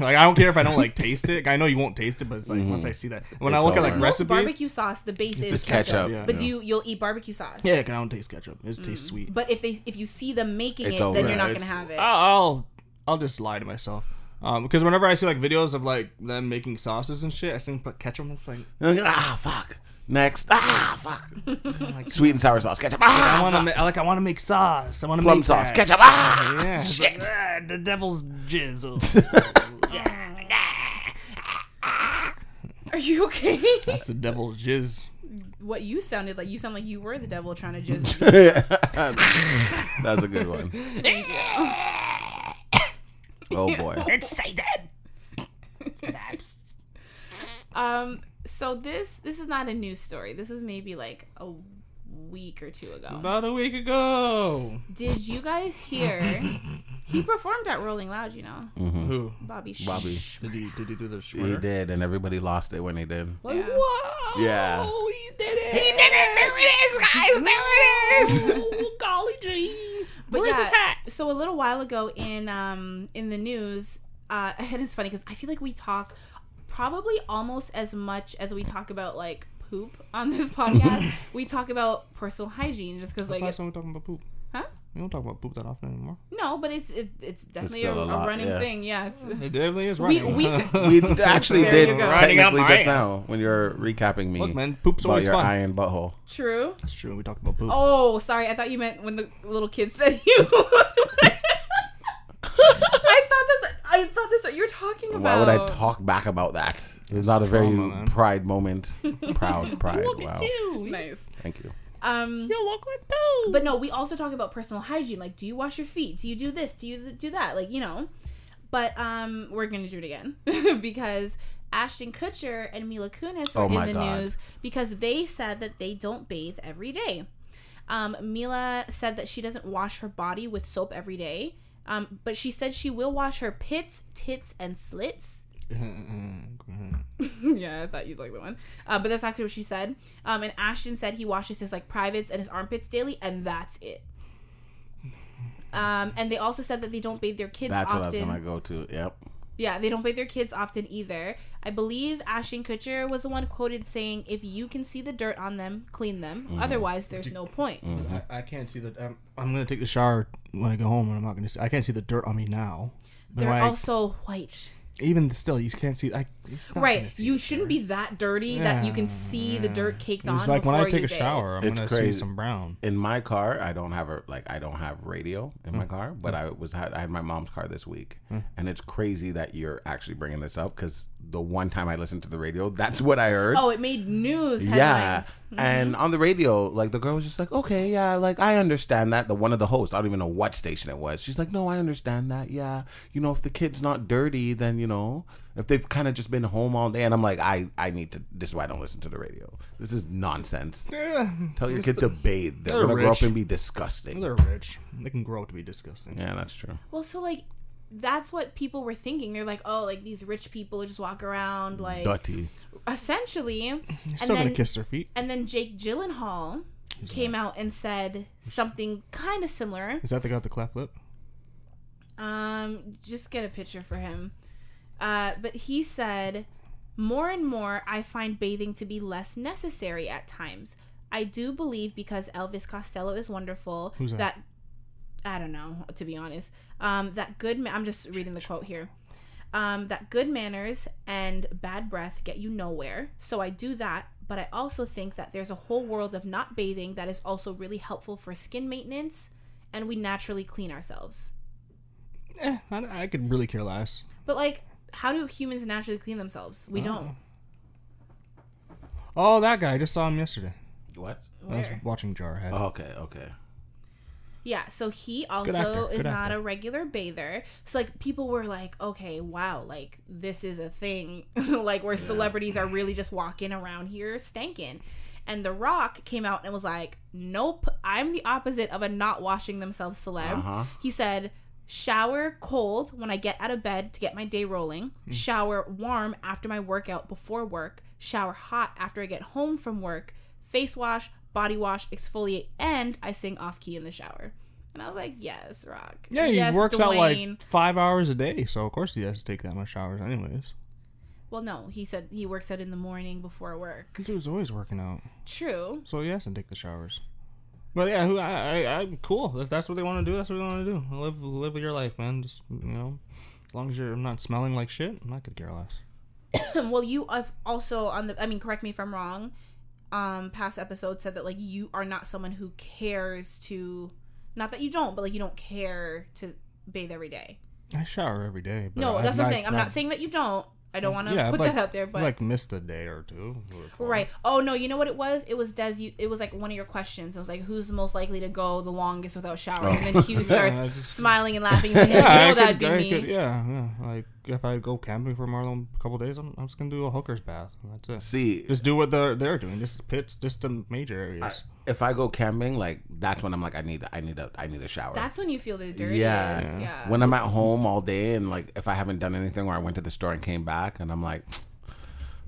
like I don't care if I don't like taste it. I know you won't taste it, but it's like once mm-hmm. I see that when I look at over. like Most recipe, barbecue sauce, the base is just ketchup. ketchup. Yeah, but yeah. do you you'll eat barbecue sauce? yeah, 'cause I don't taste ketchup. It tastes mm-hmm. sweet. But if they if you see them making It's it, over. then you're not It's- gonna have it. I'll, I'll I'll just lie to myself. Um, because whenever I see like videos of like them making sauces and shit, I see them put ketchup. and It's <laughs> like ah, fuck. Next. Ah, fuck. <laughs> <laughs> Sweet and sour sauce. Ketchup. Ah, I want to make like I want to make sauce. I want to plum make sauce. that. Ketchup. Ah, Yeah, it's shit. like, ah, the devil's jizz. Are you okay? That's the devil's jizz. what you sounded like? You sound like you were the devil trying to jizz. That's a good one. <laughs> Oh boy. <laughs> It's Satan. um. So this this is not a news story. This is maybe like a week or two ago. About a week ago. Did you guys hear? <laughs> he performed at Rolling Loud. You know, Who? Bobby. Sh- Bobby. Did he? Did he do the He shredder? did, and everybody lost it when he did. Like, Yeah. whoa! Yeah. He did it! He did it! There it is, guys! There it is! oh, golly gee! But Where's yeah, his hat? So a little while ago in um in the news, uh, <laughs> and it's funny because I feel like we talk probably almost as much as we talk about like poop on this <laughs> podcast. <laughs> we talk about personal hygiene just because That's like last time we talking about poop. Huh? We don't talk about poop that often anymore. No, but it's it, it's definitely a, still a a lot, running yeah. thing. Yeah, it's It definitely is we running. we <laughs> We d- actually There did you go. Riding out technically my just ass. now when you were recapping me Look, man, poop's about always your fun. iron butthole. true. It's true. We talked about poop. Oh, sorry. I thought you meant when the little kid said you. <laughs> I thought that's. I thought that's what you're talking about. Why would I talk back about that? It's not a very trauma, man. pride moment. Proud <laughs> pride. wow. Nice. Thank you. Um, You look like poo. but no, we also talk about personal hygiene. Like, do you wash your feet? Do you do this? Do you do that? Like, you know. But um, we're gonna do it again <laughs> because Ashton Kutcher and Mila Kunis were Oh in the God. news because they said that they don't bathe every day. Um, Mila said that she doesn't wash her body with soap every day. Um, but she said she will wash her pits, tits, and slits. <laughs> yeah, I thought you'd like that one. Uh, but that's actually what she said. Um, and Ashton said he washes his like privates and his armpits daily, and that's it. Um, and they also said that they don't bathe their kids That's often. what I was gonna go to. Yep. Yeah, they don't bathe their kids often either. I believe Ashton Kutcher was the one quoted saying, "If you can see the dirt on them, clean them. Mm-hmm. Otherwise, there's no point." I, I can't see the. I'm, I'm gonna take the shower when I go home, and I'm not gonna. See, I can't see the dirt on me now. But They're like, also white. Even still, you can't see. I, it's not gonna Right. see You shouldn't dirt. be that dirty that you can Yeah, see the dirt caked on. It's like when I before take you a bathe. shower, I'm It's gonna crazy. see some brown. In my car, I don't have a like I don't have radio in Mm. my car, but I was I had my mom's car this week, and it's crazy that you're actually bringing this up because the one time I listened to the radio, that's what I heard. Oh, it made news headlines. Yeah. Mm-hmm. And on the radio, like the girl was just like, okay, yeah, like I understand that. The one of the hosts, I don't even know what station it was. She's like, no, I understand that. Yeah. You know, if the kid's not dirty, then, you know, if they've kind of just been home all day. And I'm like, I, I need to, this is why I don't listen to the radio. This is nonsense. Yeah, Tell your kid to bathe. They're they're going to grow up and be disgusting. they're rich. They can grow up to be disgusting. Yeah, that's true. Well, so like, that's what people were thinking. They're like, oh, like these rich people just walk around like Dirty. Essentially. You're And still then gonna kiss their feet. and then Jake Gyllenhaal came out and said something kind of similar. Is that the guy with the clap lip? Um, just get a picture for him. Uh, but he said, more and more, I find bathing to be less necessary at times. I do believe because Elvis Costello is wonderful Who's that? I don't know to be honest. Um, that good. Ma- I'm just reading the quote here. Um, that good manners and bad breath get you nowhere. So I do that, but I also think that there's a whole world of not bathing that is also really helpful for skin maintenance, and we naturally clean ourselves. Eh, I, I could really care less. But like, how do humans naturally clean themselves? We don't. Oh, that guy. I just saw him yesterday. What? I was watching Jarhead. Oh, okay, okay. Yeah, so he also actor, is not actor. a regular bather. So like people were like, okay, wow, like this is a thing, <laughs> like where celebrities are really just walking around here stanking. And The Rock came out and was like, nope, I'm the opposite of a not washing themselves celeb. Uh-huh. He said, shower cold when I get out of bed to get my day rolling, shower warm after my workout before work, shower hot after I get home from work, face wash, body wash, exfoliate, and I sing off key in the shower. And I was like, yes, Rock. yeah, he yes, works out like five hours a day, so of course he has to take that much showers, anyways. Well, no, he said he works out in the morning before work. He was always working out, True. so he has to take the showers. But yeah, who I, I I'm cool if that's what they want to do. That's what they want to do. Live live your life, man. Just you know, as long as you're not smelling like shit, I'm not gonna care less. <coughs> well, you have also on the. I mean, correct me if I'm wrong. Um, past episode said that like you are not someone who cares to, not that you don't, but like you don't care to bathe every day. I shower every day. But No, that's what I'm not- saying. I'm not saying that you don't. I don't mm, want to Yeah, I've, put like- that out there, but like missed a day or two. before. right. Oh no, you know what it was? It was Des. You, it was like one of your questions. It was like, who's the most likely to go the longest without showering? Oh. And then Hugh <laughs> starts I just- smiling and laughing. He's like, <laughs> Yeah, you know I that'd could, be I me. could, yeah, yeah. Like if I go camping for more than a couple days, I'm, I'm just gonna do a hooker's bath. That's it. See, Just do what they're they're doing. Just pits, just the major areas. If I go camping, like that's when I'm like, I need, I need a, I need a shower. That's when you feel the dirtiest. yeah. Yeah. When I'm at home all day and like if I haven't done anything or I went to the store and came back and I'm like,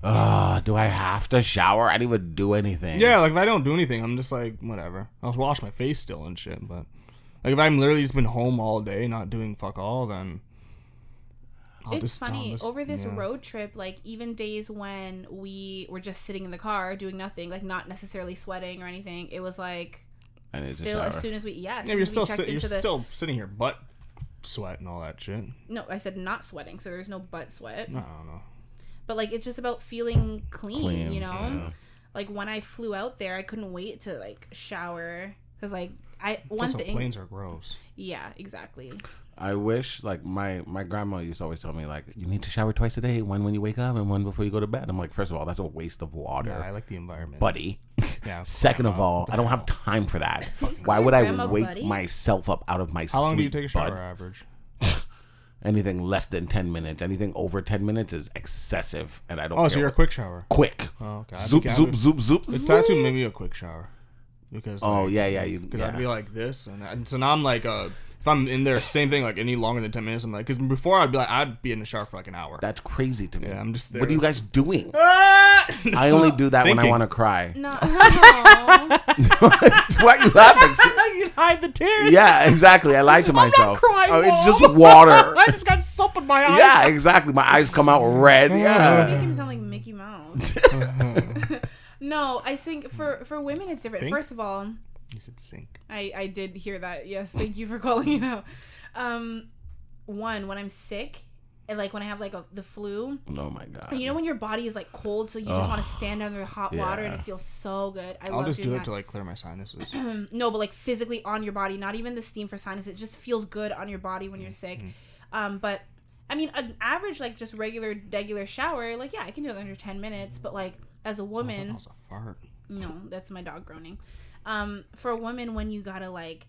ah, do I have to shower? I didn't even do anything. yeah, like if I don't do anything, I'm just like whatever. I'll wash my face still and shit. But like if I'm literally just been home all day not doing fuck all, then I'll it's I'll funny just- over this yeah. road trip like even days when we were just sitting in the car doing nothing like not necessarily sweating or anything it was like I need still shower. as soon as we yeah, as Yeah, you're as we still checked sit, you're into the still sitting here butt sweat and all that shit. no i said not sweating so there's no butt sweat I don't know. but like it's just about feeling clean, Clean, you know yeah. like when i flew out there i couldn't wait to like shower because like i one Also, thing planes are gross. yeah exactly I wish like my my grandma used to always tell me like you need to shower twice a day, one when you wake up and one before you go to bed. I'm like, first of all, that's a waste of water, Yeah, I like the environment. buddy. yeah. <laughs> Second of all, I don't have time for that. <laughs> Why would I wake buddy? myself up out of my sleep? How long do you take a shower bud? average? <laughs> Anything less than ten minutes, anything over ten minutes is excessive, and I don't. Oh, care so you're a quick shower. quick. Oh, okay. I Zoop think I zoop would- zoop zoop. It's zoop. that too maybe a quick shower. Because Oh like, yeah, yeah, you. Because Yeah. I'd be like this, and, and so now I'm like, uh, if I'm in there, same thing, like any longer than ten minutes, I'm like, because before I'd be like, I'd be in the shower for like an hour. That's crazy to me. Yeah, I'm just there. What are you guys doing? I <laughs> ah! I only do that when I Thinking. want to cry. no <laughs> <laughs> Why are you laughing? You'd hide the tears. Yeah, exactly. I lied to myself. crying, oh, it's Mom. just water. I just got soap in my eyes. yeah, exactly. My eyes come out red. make Yeah. him sound like Mickey Mouse. no, I think for for women it's different. Think? First of all, You said sink. I I did hear that. Yes, thank you for <laughs> calling it out. Um, one when I'm sick, and like when I have like a, the flu, Oh my god. you know when your body is like cold, so you just want to stand under hot water, and it feels so good. I I'll love just doing do it that. to like clear my sinuses. <clears throat> no, but like physically on your body, not even the steam for sinuses. It just feels good on your body when you're sick. Um, but I mean, an average like just regular regular shower, like yeah, I can do it under ten minutes. But like as a woman, That woman, was a fart. no, that's my dog groaning. Um, for a woman, when you gotta like,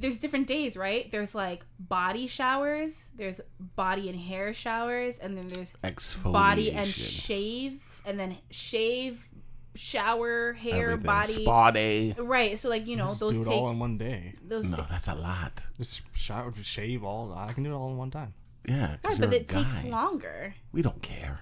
there's different days, right? There's like body showers, there's body and hair showers, and then there's Exfoliation. body and shave, and then shave, shower, hair, Everything. body. Spa day. Right. So like you know Just those do it take all in one day. those. No, that's a lot. Just shower, shave all. I can do it all in one time. Yeah, Right, but a it takes longer. We don't care.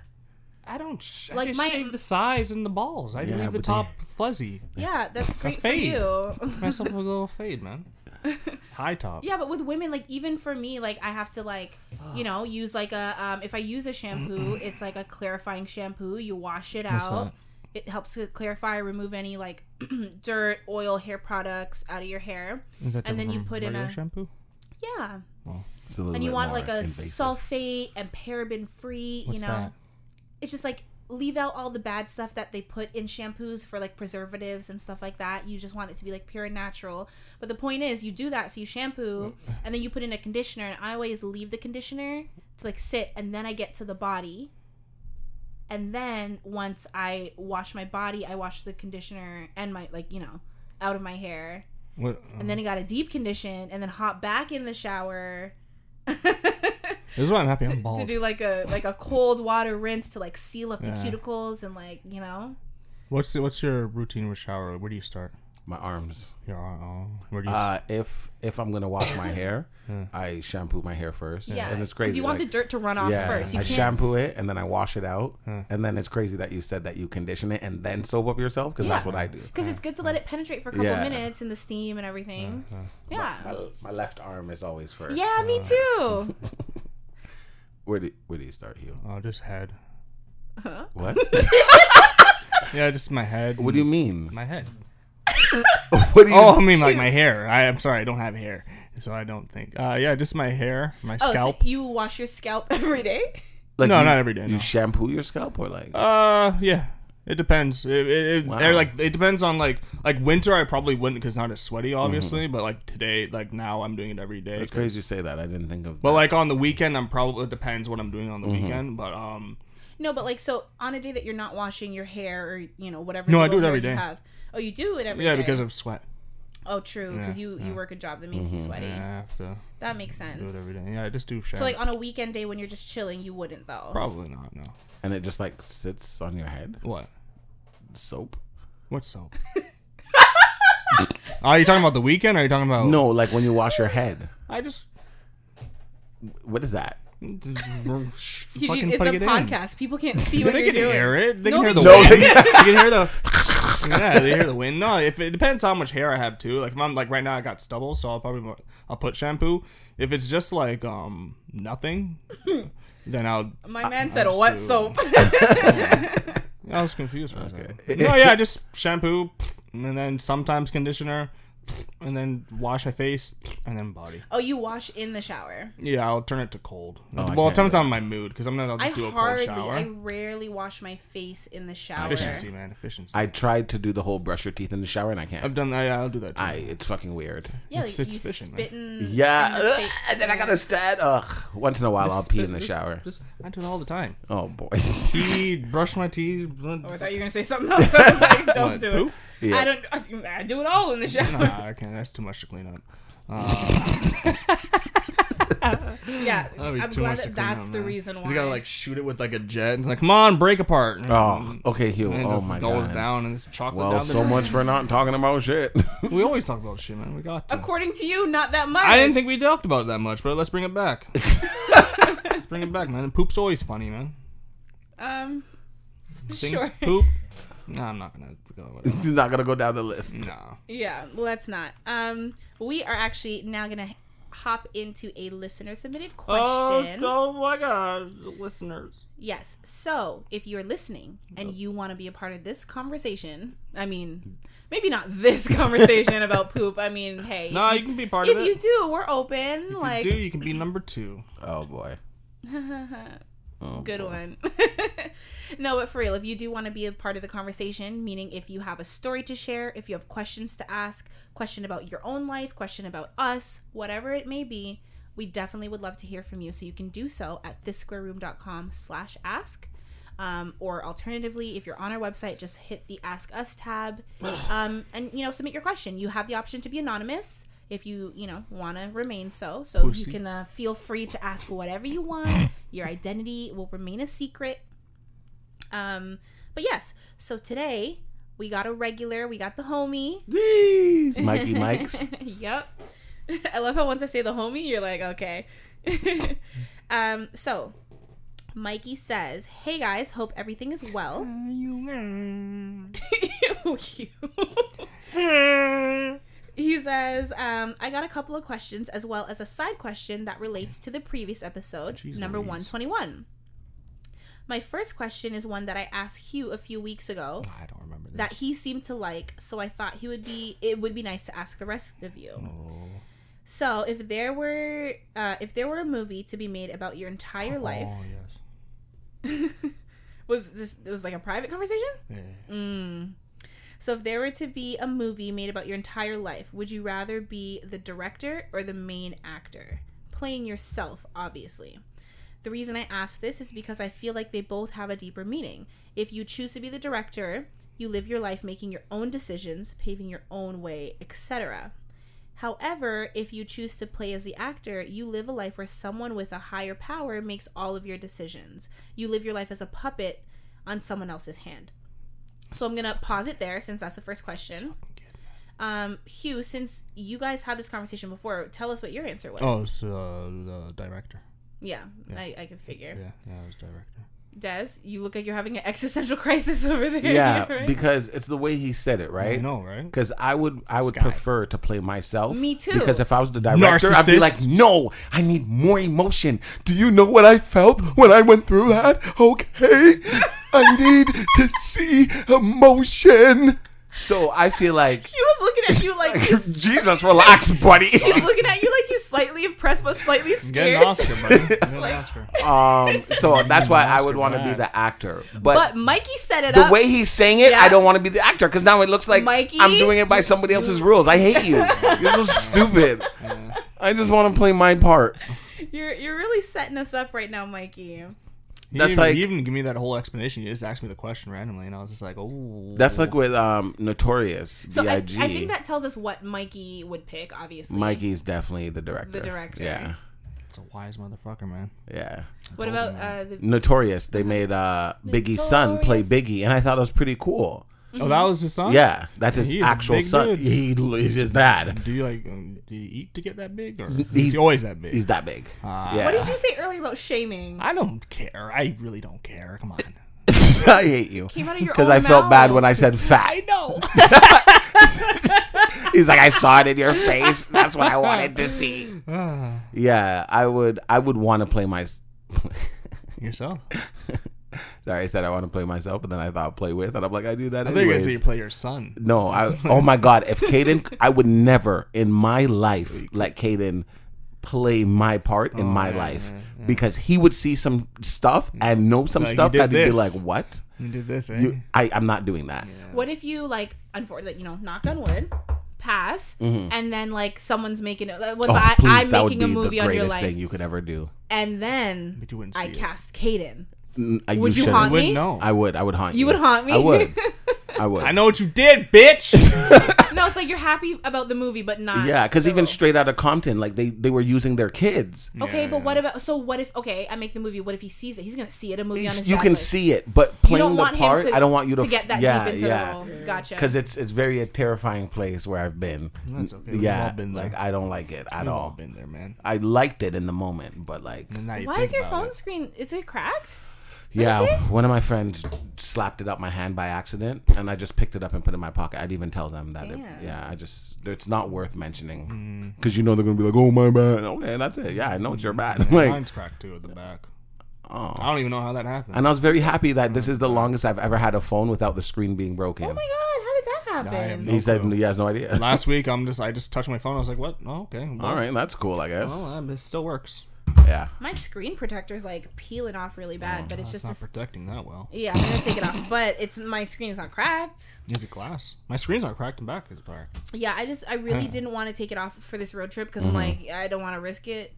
I don't. Sh- Like I just my- shave the sides and the balls. I Yeah, leave the but top fuzzy. Yeah, that's great for fade. you. Myself a little fade, man. <laughs> High top. Yeah, but with women, like even for me, like I have to like, you know, use like a um if I use a shampoo, <clears throat> it's like a clarifying shampoo. You wash it What's out. that? It helps to clarify, remove any like <clears throat> dirt, oil, hair products out of your hair. Is that and then you put in regular a- shampoo? Yeah, It's a little and you bit want more like a invasive. sulfate and paraben free. You know, that? It's just like leave out all the bad stuff that they put in shampoos for like preservatives and stuff like that. You just want it to be like pure and natural. But the point is, you do that so you shampoo and then you put in a conditioner. And I always leave the conditioner to like sit, and then I get to the body. And then once I wash my body, I wash the conditioner and my like you know out of my hair, What? and then uh-huh. I got a deep condition, and then hop back in the shower. <laughs> This is why I'm happy I'm to do like a like a cold water rinse to like seal up the Yeah. cuticles and like you know What's the, what's your routine with shower? Where do you start? My arms. Your uh, where do you? Uh, if if I'm gonna wash my hair, <laughs> Yeah. I shampoo my hair first. yeah and it's 'Cause crazy. you want like- the dirt to run off yeah, first you I can't shampoo it and then I wash it out, and then it's crazy that you said that you condition it and then soap up yourself because that's Yeah. what I do. because it's good to let it penetrate for a couple Yeah. minutes in the steam and everything uh, yeah My, my left arm is always first. yeah me too <laughs> Where do where do you start, Hugh? oh, just head. What? <laughs> Yeah, just my head. what do you mean? My head. <laughs> What do you? Oh, I mean like my hair. I, I'm sorry, I don't have hair, so I don't think. Uh, yeah, just my hair, my oh scalp. so you wash your scalp <laughs> every day like no, you- not every day, You no. shampoo your scalp or like? Uh, yeah. It depends. It, it, it Wow. or, like it depends on like like winter. I probably wouldn't because not as sweaty, Mm-hmm. obviously. But like today, like now, I'm doing it every day. it's crazy you say that. I didn't think of. But that. like on the weekend, I'm probably it depends what I'm doing on the Mm-hmm. weekend. But um, no but like so on a day that you're not washing your hair or you know whatever No, I do it hair every you day. have. Oh you do it every yeah, day. because of sweat. oh true because Yeah, you yeah. you work a job that makes you mm-hmm. sweaty Yeah, I have to that makes sense do it every day. Yeah, I just do shampoo. so like on a weekend day when you're just chilling you wouldn't though probably not. No. and it just like sits on your head. What? Soap. What soap? <laughs> are you talking about the weekend? Or are you talking about? No, like when you wash your head. I just. What is that? <laughs> You- it's a it in. podcast. People can't see <laughs> what They you're can doing. hear it. They No, can hear they the can't. No, they can hear the. <laughs> Yeah, they hear the wind. No, if it depends how much hair I have too. Like if I'm like right now, I got stubble, so I'll probably I'll put shampoo. If it's just like um nothing, <laughs> then I'll. My man said, just "What do- soap?" <laughs> I was confused for second. No, yeah, just shampoo, and then sometimes conditioner, and then wash my face, and then body. oh, you wash in the shower. Yeah, I'll turn it to cold. Oh, well, it depends on my mood because I'm not. I'll I do a cold shower. I rarely wash my face in the shower. Efficiency, man, efficiency. I tried to do the whole brush your teeth in the shower and I can't. I've done that. Yeah, I'll do that. Too. I it's fucking weird. Yeah, It's- like it's you efficient, man. spit in. Yeah, in the ugh, and then I gotta stand. Ugh. Once in a while, I'll Just pee spit- in the just- shower. Just, I do it all the time. Oh boy. Pee, brush my teeth. Oh, I thought <laughs> you were gonna say something else. <laughs> I was like, "Don't What, do poop? it." Yeah. I don't. I, I do it all in the shower. Nah, I can't. That's too much to clean up. Uh, <laughs> yeah, that'd I'm too glad much to that clean that's up, the reason why. You gotta like shoot it with like a jet. It's like, come on, break apart. Oh, okay, Hugh. And Oh just my goes god. down and it's chocolate Well, down the so drain. much for not talking about shit. <laughs> We always talk about shit, man. We got to. According to you, not that much. I didn't think we talked about it that much, but let's bring it back. <laughs> let's bring it back, man. Poop's always funny, man. Um. Things Sure. poop. No, I'm not gonna go with it. He's not gonna go down the list. No. Yeah, let's not. Um, we are actually now gonna hop into a listener submitted question. oh my god, listeners. Yes. So, if you're listening and you want to be a part of this conversation, I mean, maybe not this <laughs> conversation about poop. I mean, hey, No, if you can be part of it. If you do, we're open. if like, you do, you can be number two. Oh boy. <laughs> Oh, good boy. one. <laughs> no, but for real, if you do want to be a part of the conversation, meaning if you have a story to share, if you have questions to ask, question about your own life, question about us, whatever it may be, we definitely would love to hear from you. So you can do so at thissquareroom.com slash ask. Um, or alternatively, if you're on our website, just hit the Ask Us tab, <sighs> um, and you know submit your question. You have the option to be anonymous if you you know want to remain so. So Pussy. you can uh, feel free to ask whatever you want. <coughs> Your identity will remain a secret. Um, but yes, so today we got a regular. We got the homie. Jeez, Mikey <laughs> Mikes. yep. <laughs> I love how once I say the homie, you're like, okay. <laughs> um, so Mikey says, Hey guys, hope everything is well. He says, um, I got a couple of questions as well as a side question that relates to the previous episode, Jeez number Louise. 121. My first question is one that I asked Hugh a few weeks ago I don't remember this. that he seemed to like, so I thought he would be it would be nice to ask the rest of you. Oh. So, if there were uh if there were a movie to be made about your entire life, Oh yes. <laughs> was this it was like a private conversation? Yeah. Mm. So, if there were to be a movie made about your entire life, would you rather be the director or the main actor? Playing yourself, obviously. The reason I ask this is because I feel like they both have a deeper meaning. If you choose to be the director, you live your life making your own decisions, paving your own way, etc. However, if you choose to play as the actor, you live a life where someone with a higher power makes all of your decisions. You live your life as a puppet on someone else's hand. So I'm gonna pause it there since that's the first question. Um, Hugh, since you guys had this conversation before, tell us what your answer was. Oh, it's uh, the director. yeah, I, I can figure. Yeah, yeah, it was director. Des, you look like you're having an existential <laughs> crisis over there. Yeah, <laughs> right? because it's the way he said it, I right? know, right? Because I would, I would This guy. prefer to play myself. Me too. Because if I was the director, I'd be like, "No, I need more emotion. Do you know what I felt when I went through that? Okay, <laughs> I need to see emotion." So I feel like, he was looking at you like <laughs> Jesus, relax, buddy. he's looking at you like he's slightly impressed but slightly Get scared. an Oscar, buddy. Get an <laughs> Oscar. Um, so that's why I would want to be the actor, But but. Mikey set it the up. way he's saying it, Yeah. I don't want to be the actor because now it looks like Mikey? I'm doing it by somebody <laughs> else's rules. I hate you. You're so stupid. I just want to play my part. You're you're really setting us up right now, Mikey. He That's even, like- he even give me that whole explanation. He just asked me the question randomly, and I was just like, "Oh." That's like with um Notorious So I, I think that tells us what Mikey would pick. Obviously, Mikey's definitely the director. The director. Yeah, It's a wise motherfucker, man. yeah. What about uh, the Notorious. They made uh Biggie's son play Biggie, and I thought it was pretty cool. Oh, that was his son. Yeah, that's his He is a actual big son. dude. He, he's his dad. Do you like? Um, do you eat to get that big, or He's- is he always that big? He's that big. Ah. yeah. what did you say earlier about shaming? I don't care. I really don't care. Come on. <laughs> I hate you Came out of your because own I felt bad mouth. when I said fat. I know. <laughs> He's like, I saw it in your face. That's what I wanted to see. <sighs> Yeah, I would. I would want to play my. <laughs> Yourself. <laughs> Sorry, I said I want to play myself, but then I thought play with, and I'm like, I do that I think you're gonna say you play your son. No, I. Oh my God! If Caden, I would never in my life let Caden play my part in my Oh, yeah, life yeah, yeah. because he would see some stuff and know some Like, stuff that he'd be like, "What? You did this, eh? You, I, I'm not doing that." What if you like, unfortunately, you know, knock on wood, pass, and then like someone's making it. Like, Mm-hmm. Oh, I, please, I'm making a movie the on your greatest life, thing you could ever do. and then But you wouldn't I cast Caden. I- Would you shouldn't. haunt me? Wouldn't know. I would. I would haunt you. You would haunt me. I would. <laughs> I would. I know what you did, bitch. <laughs> no, it's like you're happy about the movie, but not. Yeah, because the even straight out of Compton, like they they were using their kids. Okay, Yeah, but yeah. what about so? What if okay? I make the movie. What if he sees it? He's gonna see it a movie on his. you can like- see it, but You playing don't the want part, him to. I don't want you to, to get that yeah, deep into yeah. the role. Gotcha. Because it's it's very a terrifying place where I've been. That's okay. We've Yeah, all been there. like I don't like it at We've all all. been there, man. I liked it in the moment, but like, And now you Why is your phone it. screen? Is it cracked? Yeah, one of my friends slapped it up my hand by accident, and I just picked it up and put it in my pocket. I'd even tell them that. It, Damn. yeah, I just it's not worth mentioning Mm. because you know they're gonna be like, oh my bad. Okay, that's it. Yeah, I know it's your bad. Yeah, <laughs> like, mine's cracked too at the back. oh. I don't even know how that happened. And I was very happy that this is the longest I've ever had a phone without the screen being broken. Oh my god! How did that I have happen? no he said he has no idea. Last week, I'm just I just touched my phone. I was like, "What? Oh, okay. Well, All right, that's cool, I guess. Well, um, it still works. Yeah. My screen protector's like peeling off really bad, oh, but it's Oh, just not this, protecting that well. yeah. I'm gonna take it off, but it's my screen is not cracked. Is it glass? My screen's not cracked and back is cracked. Yeah, I just I really didn't want to take it off for this road trip because I'm mm-hmm. like I don't want to risk it.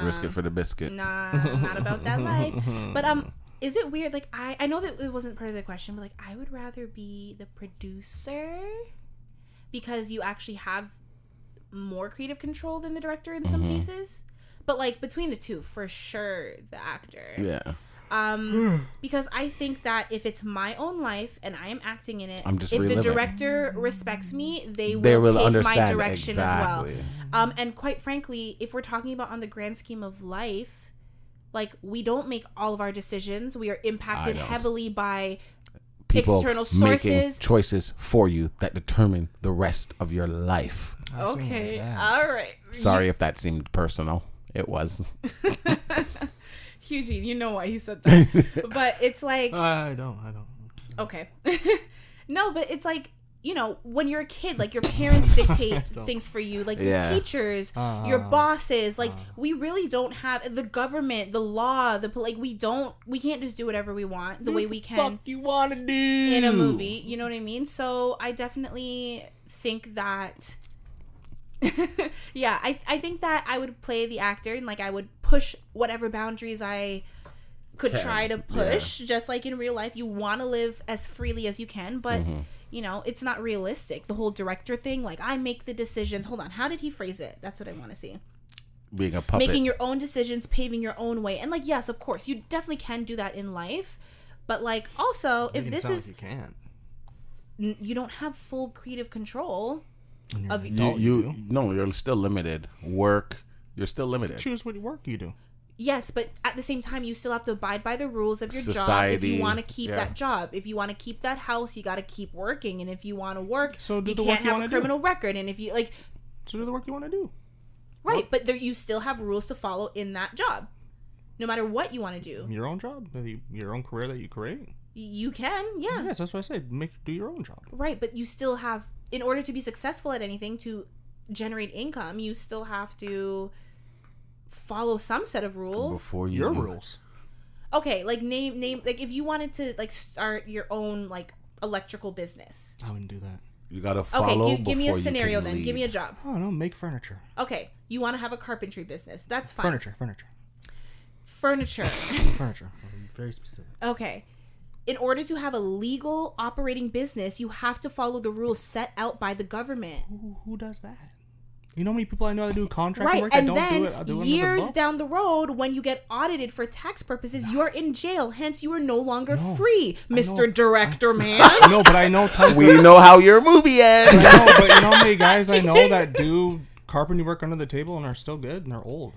Risk it um, for the biscuit. Nah, not about that life. <laughs> But um, is it weird? Like I I know that it wasn't part of the question, but like I would rather be the producer because you actually have more creative control than the director in some mm-hmm. cases. But like between the two, for sure, the actor. Yeah. Um, <sighs> because I think that if it's my own life and I am acting in it, I'm just if the director respects me, they will, They will take understand my direction exactly. as well. Um, and quite frankly, if we're talking about on the grand scheme of life, like we don't make all of our decisions. We are impacted heavily by People External making sources. choices for you that determine the rest of your life. Okay, all right. Sorry if that seemed personal. It was. <laughs> Eugene, you know why he said that. <laughs> but it's like I don't. I don't. okay. <laughs> no, but it's like you know, when you're a kid, like your parents dictate things for you, like Yeah. Uh, your teachers, your bosses. Like uh. we really don't have the government, the law, the like. We don't. We can't just do whatever we want the way we can Fuck you wanna do in a movie. You know what I mean? So I definitely think that. <laughs> yeah, I I think that I would play the actor and like I would push whatever boundaries I could Can, try to push. Just like in real life, you want to live as freely as you can, but Mm-hmm. you know it's not realistic. The whole director thing, like I make the decisions. Hold on, how did he phrase it? That's what I want to see Being a puppet. making your own decisions, paving your own way. And like, yes, of course, you definitely can do that in life. But like, also, if this is like you can't. n- you don't have full creative control When you're of an you, adult, you no, you're still limited. Work, you're still limited. choose what work you do. yes but at the same time you still have to abide by the rules of your job if you want to keep yeah. that job if you want to keep that house you got to keep working and if you want to work So do you the work can't you have a wanna do. criminal record and if you like So do the work you want to do. right but there you still have rules to follow in that job no matter what you want to do Your own job, your own career that you create. you can yeah Yes, that's what I said. Make do your own job. Right, but you still have, in order to be successful at anything, to generate income, you still have to follow some set of rules. Before you, Your rules. Okay, like name name like if you wanted to like start your own like electrical business. I wouldn't do that. you gotta Okay, follow. give, give me a scenario can then. Give me a job. Oh don't. Make furniture. Okay, you want to have a carpentry business. That's fine. Furniture. Furniture. Furniture. <laughs> furniture. Very specific. okay. In order to have a legal operating business, you have to follow the rules set out by the government. Who, who does that? You know how many people I know that do contract Right, work that and don't then do it? Uh, do it under the years down the road, when you get audited for tax purposes, you're in jail. Hence, you are no longer free, Mister <laughs> know. Director Man. No, but I know tons We of. know how your movie ends. No, but you know how many guys I <laughs> know that do carpentry work under the table and are still good and they're old.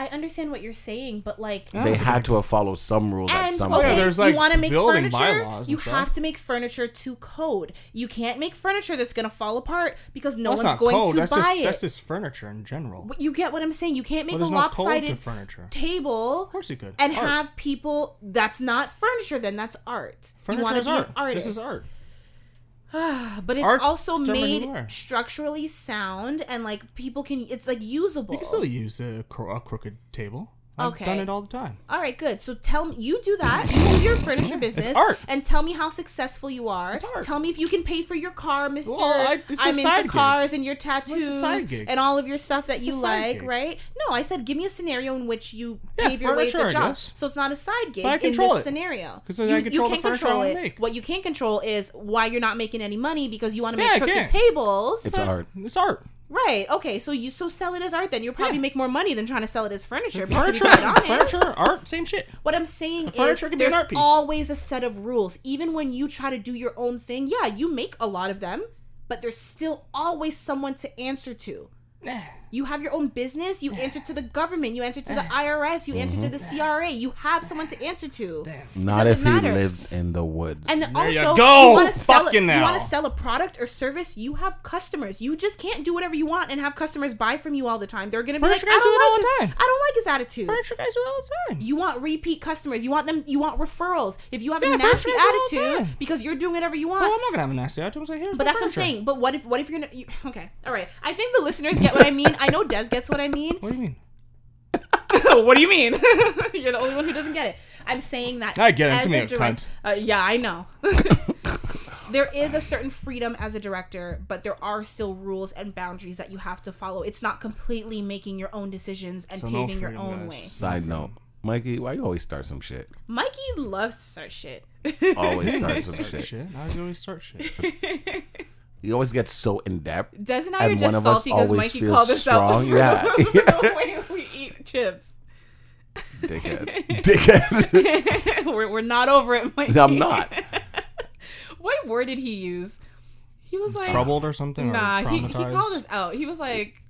I understand what you're saying, but like, they had to have followed some rules at and some okay, yeah, point. there's, you want to make furniture, you stuff. have to make furniture to code. You can't make furniture that's gonna fall apart because no That's one's going code. to That's buy just it. that's just furniture in general. But you get what I'm saying? You can't make Well, a there's no lopsided furniture. table. Of course you could. and Art. have people that's not furniture then that's art furniture you want to is be art. an artist This is art. <sighs> but it's Art's also made who you are. structurally sound and like people can it's like usable You can still use a, cro- a crooked table. I've Okay. done it all the time. all right good so tell me you do that you do your furniture business art. and tell me how successful you are art. tell me if you can pay for your car mr Well, oh, I- it's a i'm side into gig. cars and your tattoos side gig. and all of your stuff that It's you a side like gig. right no i said give me a scenario in which you Yeah, pave your way to furniture, the I job guess. so it's not a side gig But I in control this it. scenario 'Cause then I control the can't furniture I control wanna it make. what you can control is why you're not making any money because you want to Yeah, I make crooked can't. tables It's art. It's art. Right okay so you so sell it as art then you'll probably Yeah. make more money than trying to sell it as furniture because to be Furniture, furniture, art, same shit. what I'm saying is furniture can be an there's always a set of rules. Even when you try to do your own thing, yeah, you make a lot of them, but there's still always someone to answer to. Nah. You have your own business, you <sighs> answer to the government, you answer to the <sighs> IRS, you answer to the mm-hmm. CRA. You have someone to answer to. Not doesn't if he matter. lives in the woods. And then There you also, go. want to sell Fucking you want to sell a product or service. You have customers. You just can't do whatever you want and have customers buy from you all the time. They're gonna be Furniture like, I guys do it don't all like the his, time. I don't like his attitude. Furniture guys do it all the time. You want repeat customers. You want them. You want referrals. If you have Yeah, a nasty furniture guys do it all the attitude because you're doing whatever you oh, want. Well, I'm not gonna have a nasty attitude. I'm saying here's but my that's what I'm saying. But what if what if you're gonna? You, <laughs> okay, all right. I think the listeners get what I mean. <laughs> I know Des gets what I mean. What do you mean? <laughs> what do you mean? <laughs> you're the only one who doesn't get it. I'm saying that. I get it. as a a direct- uh, yeah, I know. <laughs> there is a certain freedom as a director, but there are still rules and boundaries that you have to follow. It's not completely making your own decisions and So no paving your own guys. way. Side note, Mikey, why you always start some shit? Mikey loves to start shit. Always start some Start shit. shit. I always start shit. You always get so in depth. Des and I are And just one of us salty because always Mikey feels called us out strong. Yeah. <laughs> the way we <laughs> eat chips. Dickhead. <laughs> Dickhead. we're, we're not over it, Mikey. I'm not. what word did he use? He was like, Troubled or something? or nah, he, he called us out. He was like,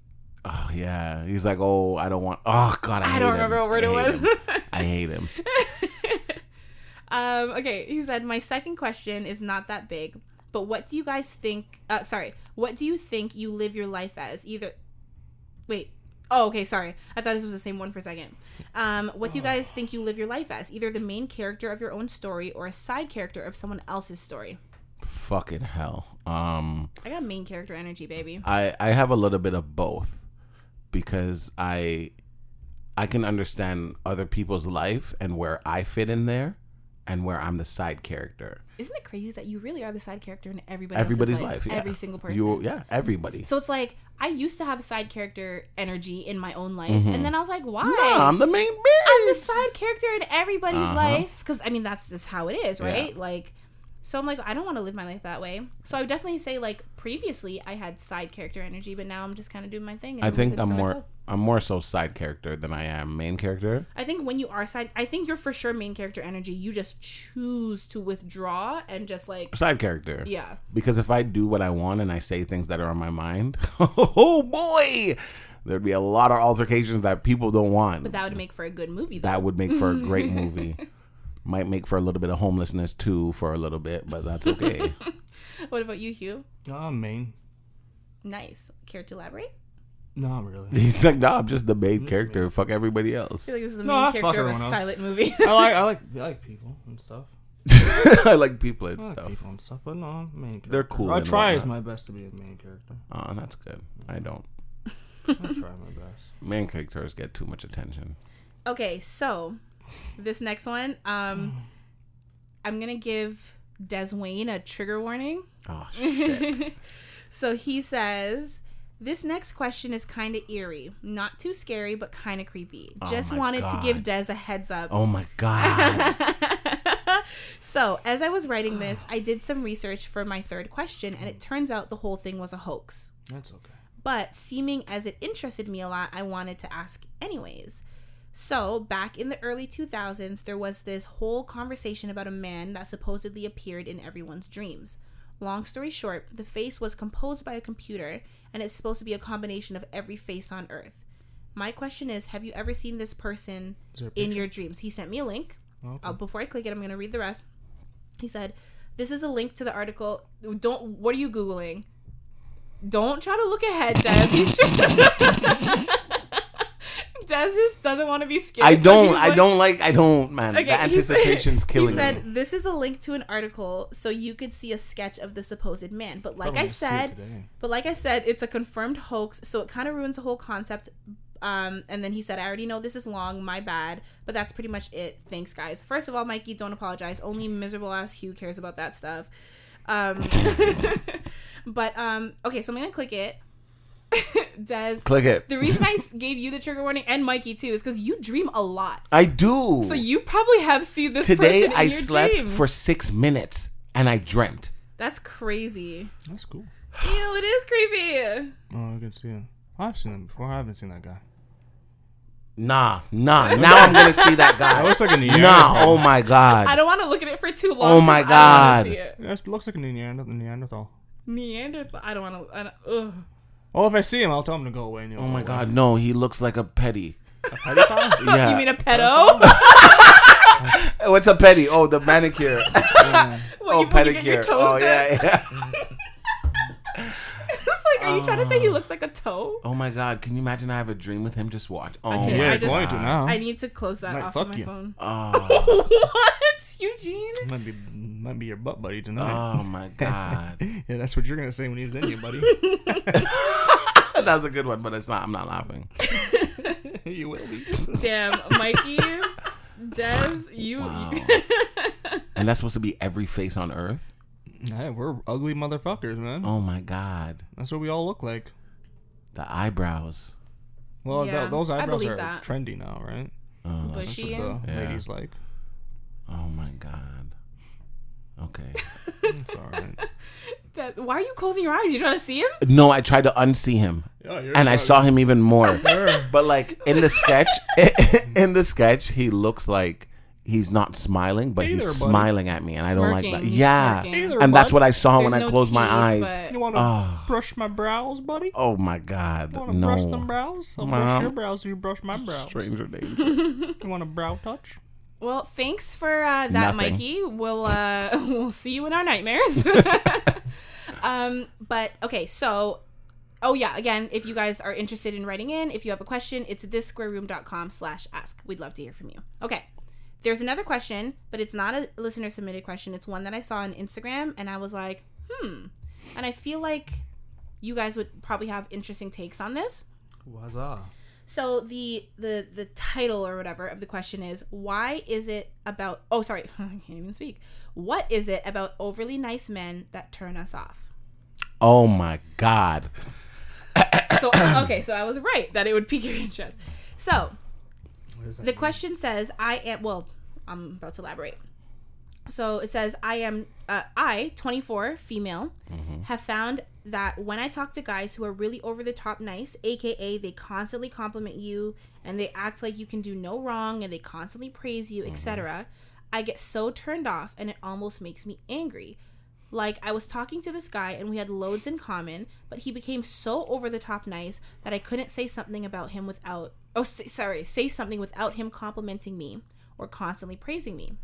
Oh yeah. He's like, oh, I don't want. Oh God, I, I, hate don't him. remember what word it was. him. I hate him. um, okay, he said, my second question is not that big, but what do you guys think? Uh, sorry, what do you think you live your life as? Either, wait. Oh, okay. Sorry, I thought this was the same one for a second. Um, what do you guys think you live your life as? Either the main character of your own story or a side character of someone else's story. Fucking hell. Um, I got main character energy, baby. I I have a little bit of both because I I can understand other people's life and where I fit in there and where I'm the side character. Isn't it crazy that you really are the side character in everybody Everybody's else's life, yeah. Every single person. You yeah, everybody. so it's like I used to have a side character energy in my own life, and then I was like, why? Nah, I'm the main I'm the side character in everybody's Uh-huh. life because I mean that's just how it is, Yeah. right? Like, so I'm like, I don't want to live my life that way. So I would definitely say like previously I had side character energy, but now I'm just kind of doing my thing. and I think I'm more myself. I'm more so side character than I am main character. I think when you are side, I think you're for sure main character energy. You just choose to withdraw and just like, Side character. yeah, Because if I do what I want and I say things that are on my mind, <laughs> oh boy, there'd be a lot of altercations that people don't want. but that would make for a good movie. Though. that would make for a great movie. <laughs> Might make for a little bit of homelessness too for a little bit, but that's okay. <laughs> what about you, Hugh? Uh, nah, main. Nice. Care to elaborate? Not really. <laughs> He's like, nah, I'm just the main character. Fuck everybody else. I feel like this is the No, main I character of a else. silent movie. <laughs> I like I like I like people and stuff. I like people and I like stuff. people and stuff, but no, I'm main character. They're cool I try as my best to be a main character. Oh, that's good. I don't. I try my best. Main characters get too much attention. Okay, so this next one, um, <sighs> I'm gonna give Des Wayne a trigger warning. Oh <laughs> shit. so he says, "This next question is kind of eerie, not too scary, but kind of creepy. Just Oh my wanted to give Des a heads up." oh my god. <laughs> so, as I was writing this, I did some research for my third question, and it turns out the whole thing was a hoax. That's okay. But seeming as it interested me a lot, I wanted to ask anyways. So, back in the early 2000s, there was this whole conversation about a man that supposedly appeared in everyone's dreams. Long story short, the face was composed by a computer, and it's supposed to be a combination of every face on Earth. My question is Have you ever seen this person Is there a in your dreams? He sent me a link. Okay. Uh, before I click it, I'm going to read the rest. He said, This is a link to the article. Don't, what are you Googling? Don't try to look ahead, Des. <laughs> Des just doesn't want to be scared. I don't. I like- don't like. I don't, man. Okay, the said- anticipation's killing me. He said, me. This is a link to an article so you could see a sketch of the supposed man. But like Probably I said, but like I said, it's a confirmed hoax, so it kind of ruins the whole concept. Um, and then he said, I already know this is long, my bad, but that's pretty much it. Thanks, guys. First of all, Mikey, don't apologize. Only miserable ass Hugh cares about that stuff. Um, <laughs> but um, okay, so I'm gonna click it. <laughs> Des, Click it. the reason I <laughs> gave you the trigger warning and Mikey too is because you dream a lot. I do. So you probably have seen this Today person in I your slept dreams. for six minutes and I dreamt. That's crazy. That's cool. Ew, it is creepy. Oh, I can see him. I've seen him before. I haven't seen that guy. Nah, nah. <laughs> Now I'm gonna see that That guy. looks like a Neanderthal. Nah. Oh my god. I don't want to look at it for too long. Oh my 'cause I God. see it. Yeah, it looks like a Neanderthal. Neanderthal. Neanderthal. I don't want to. Ugh. Well, if I see him, I'll tell him to go away. And he'll Oh go my away. god. No, he looks like a petty. A pedophile? <laughs> Yeah. You mean a pedo? <laughs> What's a petty? Oh, the manicure. <laughs> What, oh, you- when you get your pedicure. toes Oh done? yeah, yeah. it's like, are you trying to say he oh. looks like a toe? Oh my god. Can you imagine? I have a dream with him. Just watch. Oh Okay, my yeah, I just- going to now. I need to close that Might off fuck of my you. phone. Oh. what, Eugene? might be might be your butt buddy tonight. Oh my <laughs> god. yeah, that's what you're gonna say when he's in you, buddy. <laughs> <laughs> that was a good one, but it's not. I'm not laughing. you will be. Damn, Mikey, Des, you. Wow. And that's supposed to be every face on earth. Hey, we're ugly motherfuckers, man. Oh my god. That's what we all look like. The eyebrows. Well, th- those I eyebrows believe are that. trendy now, right? Oh, But That's she- what the Yeah. ladies like. Oh my god. Okay. <laughs> It's all right. That- Why are you closing your eyes? You trying to see him? No, I tried to unsee him. Yeah, you're and I not- saw him even more. <laughs> but like in the sketch, <laughs> in the sketch, he looks like he's not smiling, but Hey he's there, buddy. smirling at me, and I don't like that. He's Yeah, smirking. Hey there, and that's bud. what I saw when There's I no closed my teeth, eyes. but- You want to Oh. Ah. brush my brows, buddy? Oh my god, Want to brush them no! brows? I'll Mom. brush your brows. You brush my brows. Stranger danger. You want a brow touch? Well, thanks for uh, that, Nothing. Mikey. We'll uh, <laughs> we'll see you in our nightmares. <laughs> um, but okay, so oh yeah, again, if you guys are interested in writing in, if you have a question, it's thissquareroom.com slash ask. We'd love to hear from you. Okay. There's another question, but it's not a listener submitted question. It's one that I saw on Instagram and I was like, hmm. And I feel like you guys would probably have interesting takes on this. What's up? So the the the title or whatever of the question is why is it about oh sorry <laughs> I can't even speak what is it about overly nice men that turn us off Oh my god! so <coughs> okay so I was right that it would pique your interest so What is that? the question says I am well I'm about to elaborate so it says I am uh, I 24 female have found that when I talk to guys who are really over the top nice aka they constantly compliment you and they act like you can do no wrong and they constantly praise you etc I get so turned off and it almost makes me angry. Like I was talking to this guy and we had loads in common, but he became so over the top nice that I couldn't say something about him without oh say, sorry, say something without him complimenting me or constantly praising me.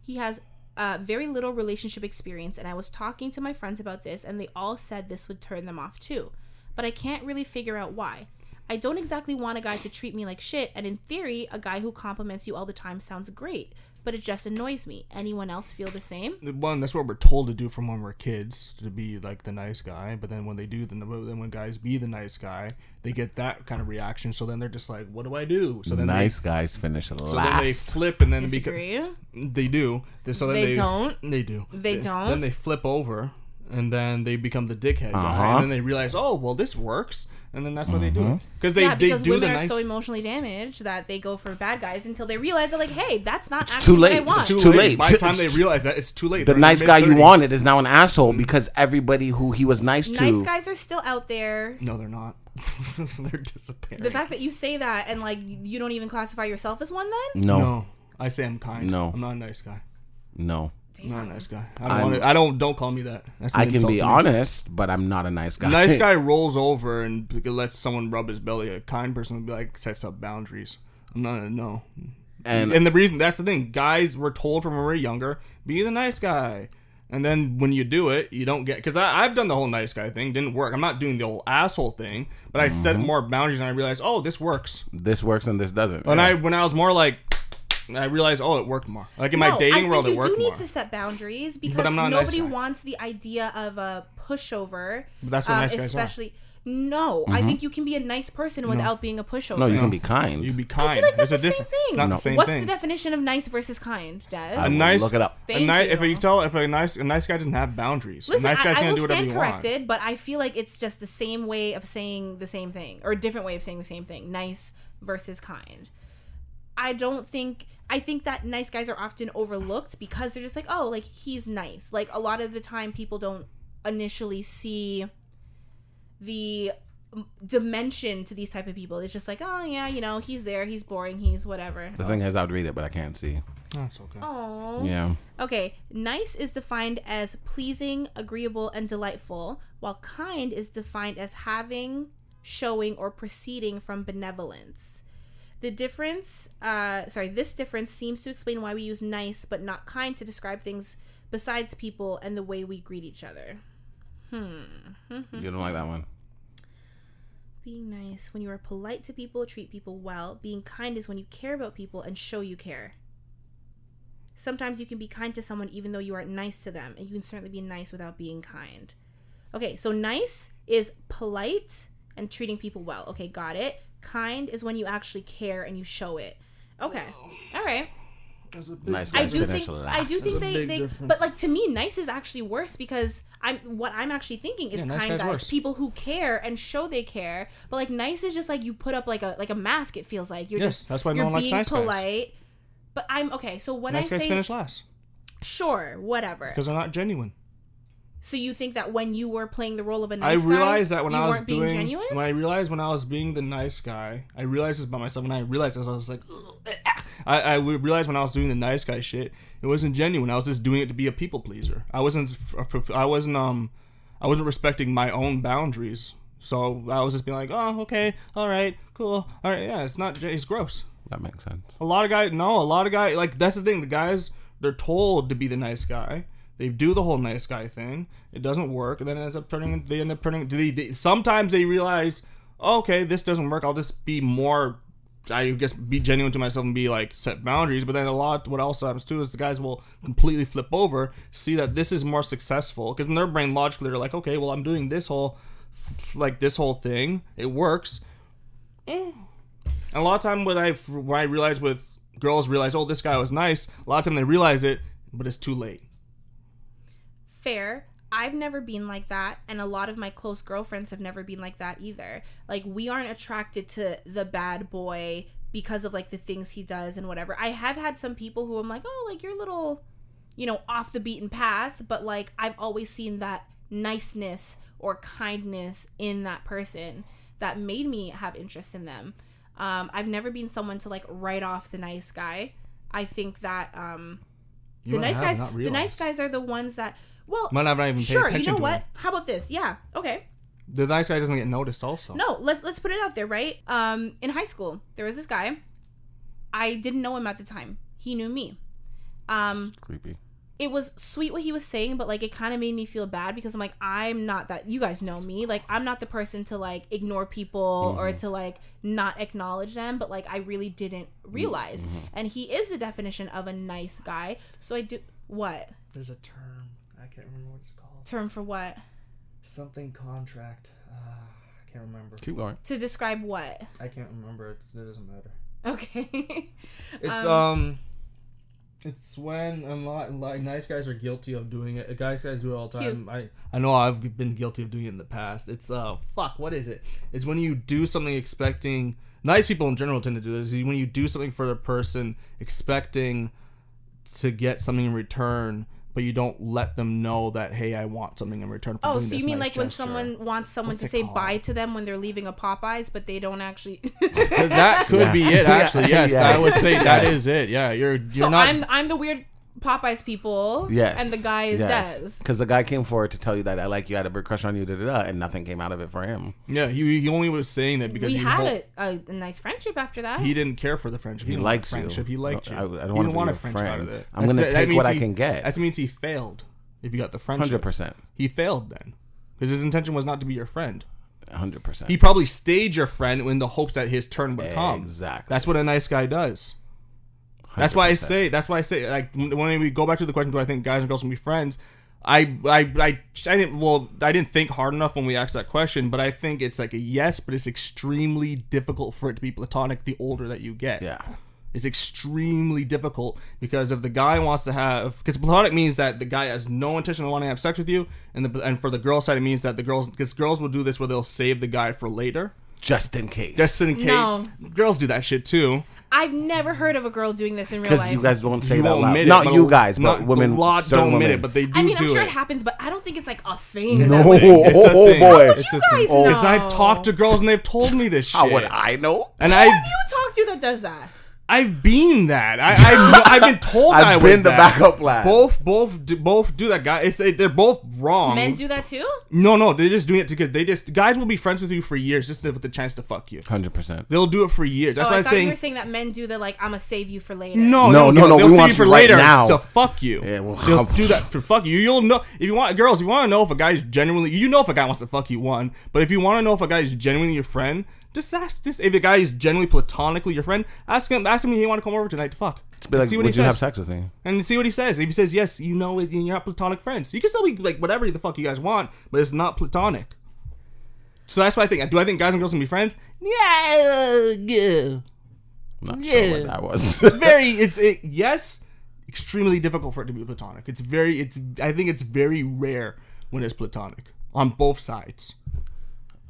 He has uh, very little relationship experience and I was talking to my friends about this and they all said this would turn them off too. But I can't really figure out why. I don't exactly want a guy to treat me like shit and in theory a guy who compliments you all the time sounds great, but it just annoys me. Anyone else feel the same? one that's what we're told to do from when we're kids to be like the nice guy but then when they do then then when guys be the nice guy they get that kind of reaction so then they're just like what do i do so then nice guys finish they, so then they flip and then because Disagree? they do so then They they, don't? they do They don't? then they flip over and then they become the dickhead guy Uh-huh. and then they realize oh well this works and then that's what they do because they, yeah, they because do women the are nice so emotionally damaged that they go for bad guys until they realize that, like, hey, that's not It's actually too what I late. want. It's too late. by the time they realize that it's too late the They're in nice guy you mid-thirties. wanted is now an asshole because everybody who he was nice to. nice guys are still out there. no they're not <laughs> they're disappearing The fact that you say that and like you don't even classify yourself as one, then No, no, no i say i'm kind No. i'm not a nice guy no. I'm not a nice guy. I don't, I'm- want to, I don't. Don't call me that. That's an I can insult be to me. honest, but I'm not a nice guy. Nice <laughs> guy rolls over and b- lets someone rub his belly. A kind person would be like sets up boundaries. I'm not a no. and And the reason that's the thing, guys were told from when we were younger, be the nice guy. And then when you do it, you don't get because I've done the whole nice guy thing, didn't work. I'm not doing the whole asshole thing, but I set Mm-hmm. more boundaries and I realized, oh, this works. this works and this doesn't. When Yeah. I when I was more like, I realized, oh, it worked more. Like in my No, I dating think world, you it worked do need more. to set boundaries because I'm not a nice nobody wants the idea of a pushover. But that's what um, nice guys are. especially. No, I think you can be a nice person without being a pushover. Mm-hmm. no, you can be kind. You be kind. I feel like that's There's the a same thing. It's not No. the same What's thing. the definition of nice versus kind, Des? A nice look it up. Thank a nice, If you. you tell if a nice a nice guy doesn't have boundaries, Listen, a nice I, guy I can will do whatever stand you want. corrected, but I feel like it's just the same way of saying the same thing, or a different way of saying the same thing. Nice versus kind. I don't think. I think that nice guys are often overlooked because they're just like, oh, like he's nice. Like a lot of the time, people don't initially see the dimension to these type of people. It's just like, oh yeah, you know, he's there, he's boring, he's whatever. The thing is, I'd read it, but I can't see. Oh, That's okay. Oh. Yeah. Okay, nice is defined as pleasing, agreeable, and delightful, while kind is defined as having, showing, or proceeding from benevolence. The difference, uh, sorry, this difference seems to explain why we use nice but not kind to describe things besides people and the way we greet each other. Hmm. You don't like that one. Being nice when you are polite to people, treat people well. Being kind is when you care about people and show you care. Sometimes you can be kind to someone even though you aren't nice to them, and you can certainly be nice without being kind. Okay, so nice is polite and treating people well. Okay, got it. Kind is when you actually care and you show it. Okay, all right. Nice I guys do finish think last. I do think a they, big they difference. but like to me nice is actually worse because I'm what I'm actually thinking is Yeah, nice kind guy's guys worse. people who care and show they care but like nice is just like you put up like a like a mask it feels like you're Yes, just that's why no you're one likes being nice guys. polite but I'm okay so when nice I guys say finish last sure whatever because they're not genuine. So you think that when you were playing the role of a nice guy, I realized that when you I was weren't being genuine? when I realized when I was being the nice guy, I realized this about myself. When I realized this, I was like, "Ugh, ah." I, I realized when I was doing the nice guy shit, it wasn't genuine. I was just doing it to be a people pleaser. I wasn't, I wasn't, um, I wasn't respecting my own boundaries. So I was just being like, oh, okay, all right, cool, all right, yeah, it's not, it's gross. That makes sense. A lot of guys, no, a lot of guys, like that's the thing. The guys, they're told to be the nice guy. They do the whole nice guy thing. It doesn't work, and then it ends up turning. They end up turning. They, they, sometimes they realize, oh, okay, this doesn't work. I'll just be more. I guess be genuine to myself and be like set boundaries. But then a lot, what else happens too is the guys will completely flip over, see that this is more successful because in their brain logically they're like, okay, well I'm doing this whole, like this whole thing, it works. Eh. And a lot of time when I when I realize with girls realize, oh, this guy was nice. A lot of time they realize it, but it's too late. Fair. I've never been like that, and a lot of my close girlfriends have never been like that either. Like, we aren't attracted to the bad boy because of like the things he does and whatever. I have had some people who I'm like, oh, like you're a little, you know, off the beaten path, but like I've always seen that niceness or kindness in that person that made me have interest in them. Um, I've never been someone to like write off the nice guy. I think that um, the nice guys the nice guys are the ones that well Might not even pay sure you know to what? him. how about this? Yeah okay. The nice guy doesn't get noticed. Also, no let's let's put it out there right? Um in high school there was this guy. I didn't know him at the time. He knew me. Um Creepy. it was sweet what he was saying but like it kind of made me feel bad because i'm like i'm not that you guys know me. Like i'm not the person to like ignore people or to like not acknowledge them but like i really didn't realize. And he is the definition of a nice guy. So i do what? There's a term. I can't remember what it's called. term for what Something contract. Uh, I can't remember. Keep going. to describe what I can't remember. It's, it doesn't matter. okay <laughs> It's Um, um, it's when a lot like nice guys are guilty of doing it. Guys guys do it all the Cute. time. I I know I've been guilty of doing it in the past. It's uh fuck. What is it? It's when you do something expecting. Nice people in general tend to do this. When you do something for the person expecting to get something in return, but you don't let them know that hey, I want something in return. For Oh, so you mean nice like when someone wants someone What's to say called? bye to them when they're leaving a Popeyes, but they don't actually. <laughs> that could Yeah. be it. Actually, yes, Yes. I would say that Yes. is it. Yeah, you're you're so not. I'm I'm the weird Popeyes people. Yes. And the guy is Des. Because the guy came forward to tell you that I like you, I had a big crush on you, da da da, and nothing came out of it for him. yeah, he, he only was saying that because We he had hol- a, a, a nice friendship after that. He didn't care for the friendship. He didn't likes want you. friendship. He liked No, you. I- I don't He wanna didn't be want a your friendship out of friend. it. I'm gonna take means what I can get. That means he failed. If you got the friendship, Hundred percent, he failed then, because his intention was not to be your friend. hundred percent. He probably stayed your friend in the hopes that his turn would come. Exactly. That's what a nice guy does. That's why I say. That's why I say. Like when we go back to the question, do I think guys and girls can be friends? I, I, I, I didn't. Well, I didn't think hard enough when we asked that question, but I think it's like a yes, but it's extremely difficult for it to be platonic the older that you get. Yeah. It's extremely difficult because if the guy wants to have, because platonic means that the guy has no intention of wanting to have sex with you, and the and for the girl side it means that the girls, because girls will do this where they'll save the guy for later, Just in case. just in case. No. Girls do that shit too. I've never heard of a girl doing this in real because life. you guys won't say You that won't loud. it, Not you a- guys, but not- women. A lot don't admit it, but they do I mean, I'm sure it. it happens, but I don't think it's like a thing. No, It's a <laughs> oh thing. boy. It's a you guys thing. know? Because I've talked to girls and they've told me this shit. How would I know? And Who I, have you talked to that does that? I've been that. I, <laughs> I, I've been told I've I was been the that. backup plan. Both, both, do, both do that. Guy, it's they're both wrong. Men do that too? No, no, they're just doing it because they just guys will be friends with you for years just with the chance to fuck you. Hundred percent. They'll do it for years. That's oh, why I I'm thought you saying were saying that men do the like, I'm gonna save you for later. no, No, no, no, no, They'll we save want you for you right later now. to fuck you. Yeah, well, they'll do that to fuck you. You'll know if you want girls. You want to know if a guy's genuinely. You know if a guy wants to fuck you one, but if you want to know if a guy is genuinely your friend, just ask. Just if a guy is genuinely platonically your friend, ask him. Ask him if he want to come over tonight to fuck. Be like, see what would he you have says. sex with me? and see what he says. If he says yes, you know it, you're not platonic friends. You can still be like whatever the fuck you guys want, but it's not platonic. So that's what I think. Do I think guys and girls can be friends? Yeah, yeah. I'm not Yeah. sure what that was. <laughs> Very. It's it, yes, extremely difficult for it to be platonic. It's very. It's. I think it's very rare when it's platonic on both sides.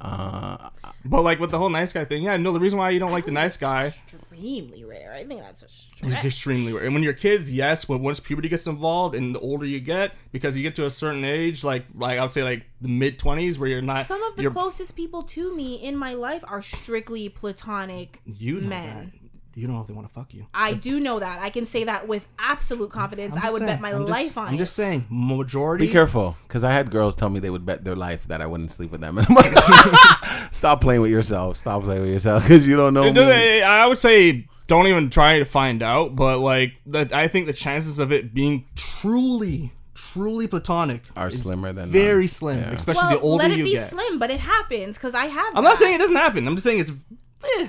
Uh, But like with the whole nice guy thing, yeah, no, the reason why you don't like the nice guy Extremely rare. I think that's a stretch. extremely rare. And when you're kids, yes, when once puberty gets involved and the older you get, because you get to a certain age, like like I would say like the mid twenties, where you're not Some of the closest people to me in my life are strictly platonic you know men. That. You don't know if they want to fuck you. I do know that. I can say that with absolute confidence. I'm I just would saying. bet my I'm just- life on it. I'm just saying, majority. be careful, because I had girls tell me they would bet their life that I wouldn't sleep with them, and <laughs> I'm like, <laughs> stop playing with yourself. Stop playing with yourself, because you don't know It me. doesn't- I would say don't even try to find out, but like that, I think the chances of it being truly, truly platonic Are slimmer than very none. slim, Yeah. especially well, the older you get. let it you be get. slim, but it happens because I have. I'm not saying it doesn't happen. I'm just saying it's. eh.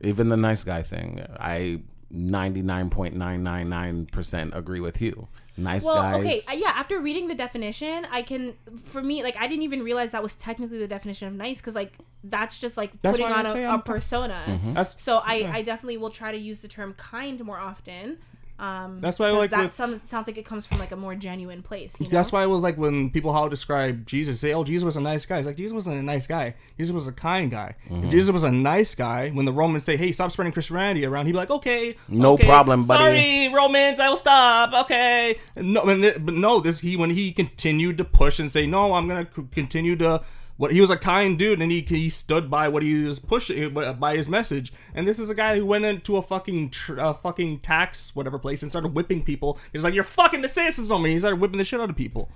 Even the nice guy thing, I 99.999% agree with you. Nice Well, guys. okay, uh, yeah. After reading the definition, I can, for me, like I didn't even realize that was technically the definition of nice because, like, that's just like That's putting on a, say a I'm- persona. Mm-hmm. That's So I, I definitely will try to use the term kind more often. Um, That's why I 'cause like that with- some, sounds like it comes from like a more genuine place. You know? That's why I was like when people how describe Jesus, say, "Oh, Jesus was a nice guy." It's like Jesus wasn't a nice guy. Jesus was a kind guy. Mm-hmm. If Jesus was a nice guy, when the Romans say, "Hey, stop spreading Christianity around," he'd be like, "Okay, No okay, problem, buddy." Sorry, Romans, I will stop. Okay." No, and th- but no, this he when he continued to push and say, "No, I'm gonna c- continue to." What he was a kind dude, and he he stood by what he was pushing by his message. And this is a guy who went into a fucking tr- uh, fucking tax whatever place and started whipping people. He's like, "You're fucking the citizens on me." He started whipping the shit out of people.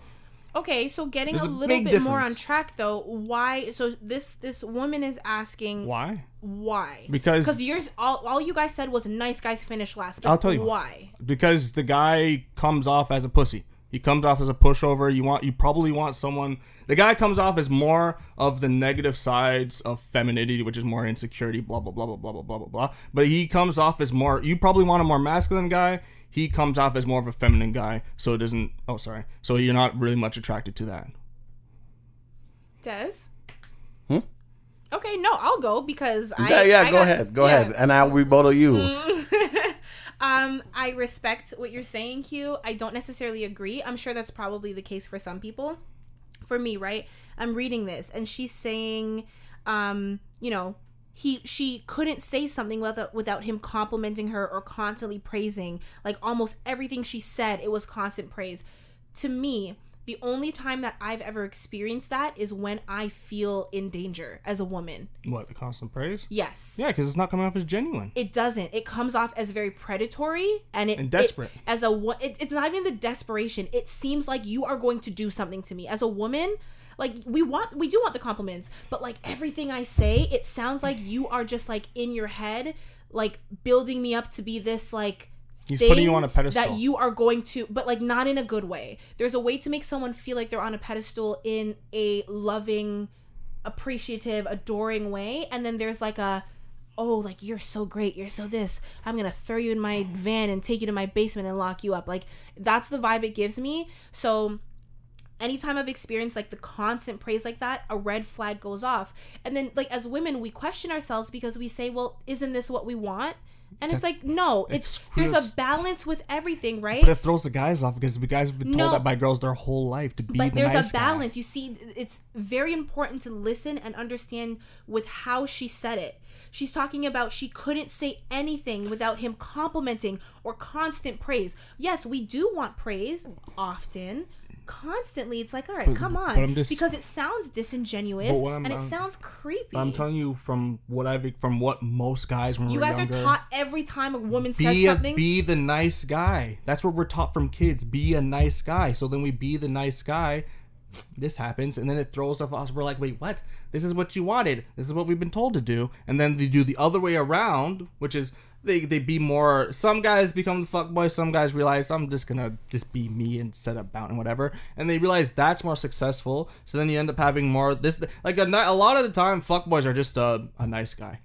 Okay, so getting There's a little bit more on track though, why? So this this woman is asking Why? why? Because- because yours all, all you guys said was nice guys finish last. But I'll tell you why. Because the guy comes off as a pussy. He comes off as a pushover. You want you probably want someone the guy comes off as more of the negative sides of femininity, which is more insecurity, blah blah blah blah blah blah blah blah blah. But he comes off as more you probably want a more masculine guy. He comes off as more of a feminine guy, so it doesn't oh sorry. So you're not really much attracted to that. Des. Hmm? Okay, no, I'll go because I. yeah, yeah, I go got- ahead. Go yeah. ahead. And I'll rebuttal you. <laughs> Um, I respect what you're saying, Hugh. I don't necessarily agree. I'm sure that's probably the case for some people. For me, right? I'm reading this and she's saying, um, you know, he she couldn't say something without without him complimenting her or constantly praising. Like almost everything she said, it was constant praise. To me, the only time that I've ever experienced that is when I feel in danger as a woman. What, the constant praise? Yes Yeah, because it's not coming off as genuine. it doesn't it comes off as very predatory and it And desperate. it- as a it, it's not even the desperation it seems like you are going to do something to me as a woman like we want we do want the compliments but like everything i say it sounds like you are just like in your head like building me up to be this like He's putting you on a pedestal. that you are going to but like not in a good way there's a way to make someone feel like they're on a pedestal in a loving appreciative adoring way and then there's like a oh like you're so great you're so this i'm gonna throw you in my <sighs> van and take you to my basement and lock you up like that's the vibe it gives me so anytime I've experienced like the constant praise like that, a red flag goes off. And then like as women, we question ourselves because we say, "Well, isn't this what we want?" And it's like, no, it's there's a balance with everything, right? But it throws the guys off because the guys have been told No. that by girls their whole life to be but the there's nice a guy. balance. You see, it's very important to listen and understand with how she said it. She's talking about she couldn't say anything without him complimenting or constant praise. Yes, we do want praise often. Constantly, it's like, all right, come on, but just- because it sounds disingenuous and it I'm- sounds creepy. I'm telling you from what I've from what most guys when you guys younger, are taught every time a woman says a, something. be the nice guy. That's what we're taught from kids. Be a nice guy. So then we be the nice guy. This happens, and then it throws us off. We're like, wait, what? This is what you wanted. This is what we've been told to do. And then they do the other way around, which is they they be more. Some guys become the fuckboy. Some guys realize I'm just gonna just be me and instead of bounting whatever, and they realize that's more successful. So then you end up having more this like a, a lot of the time fuckboys are just a, a nice guy.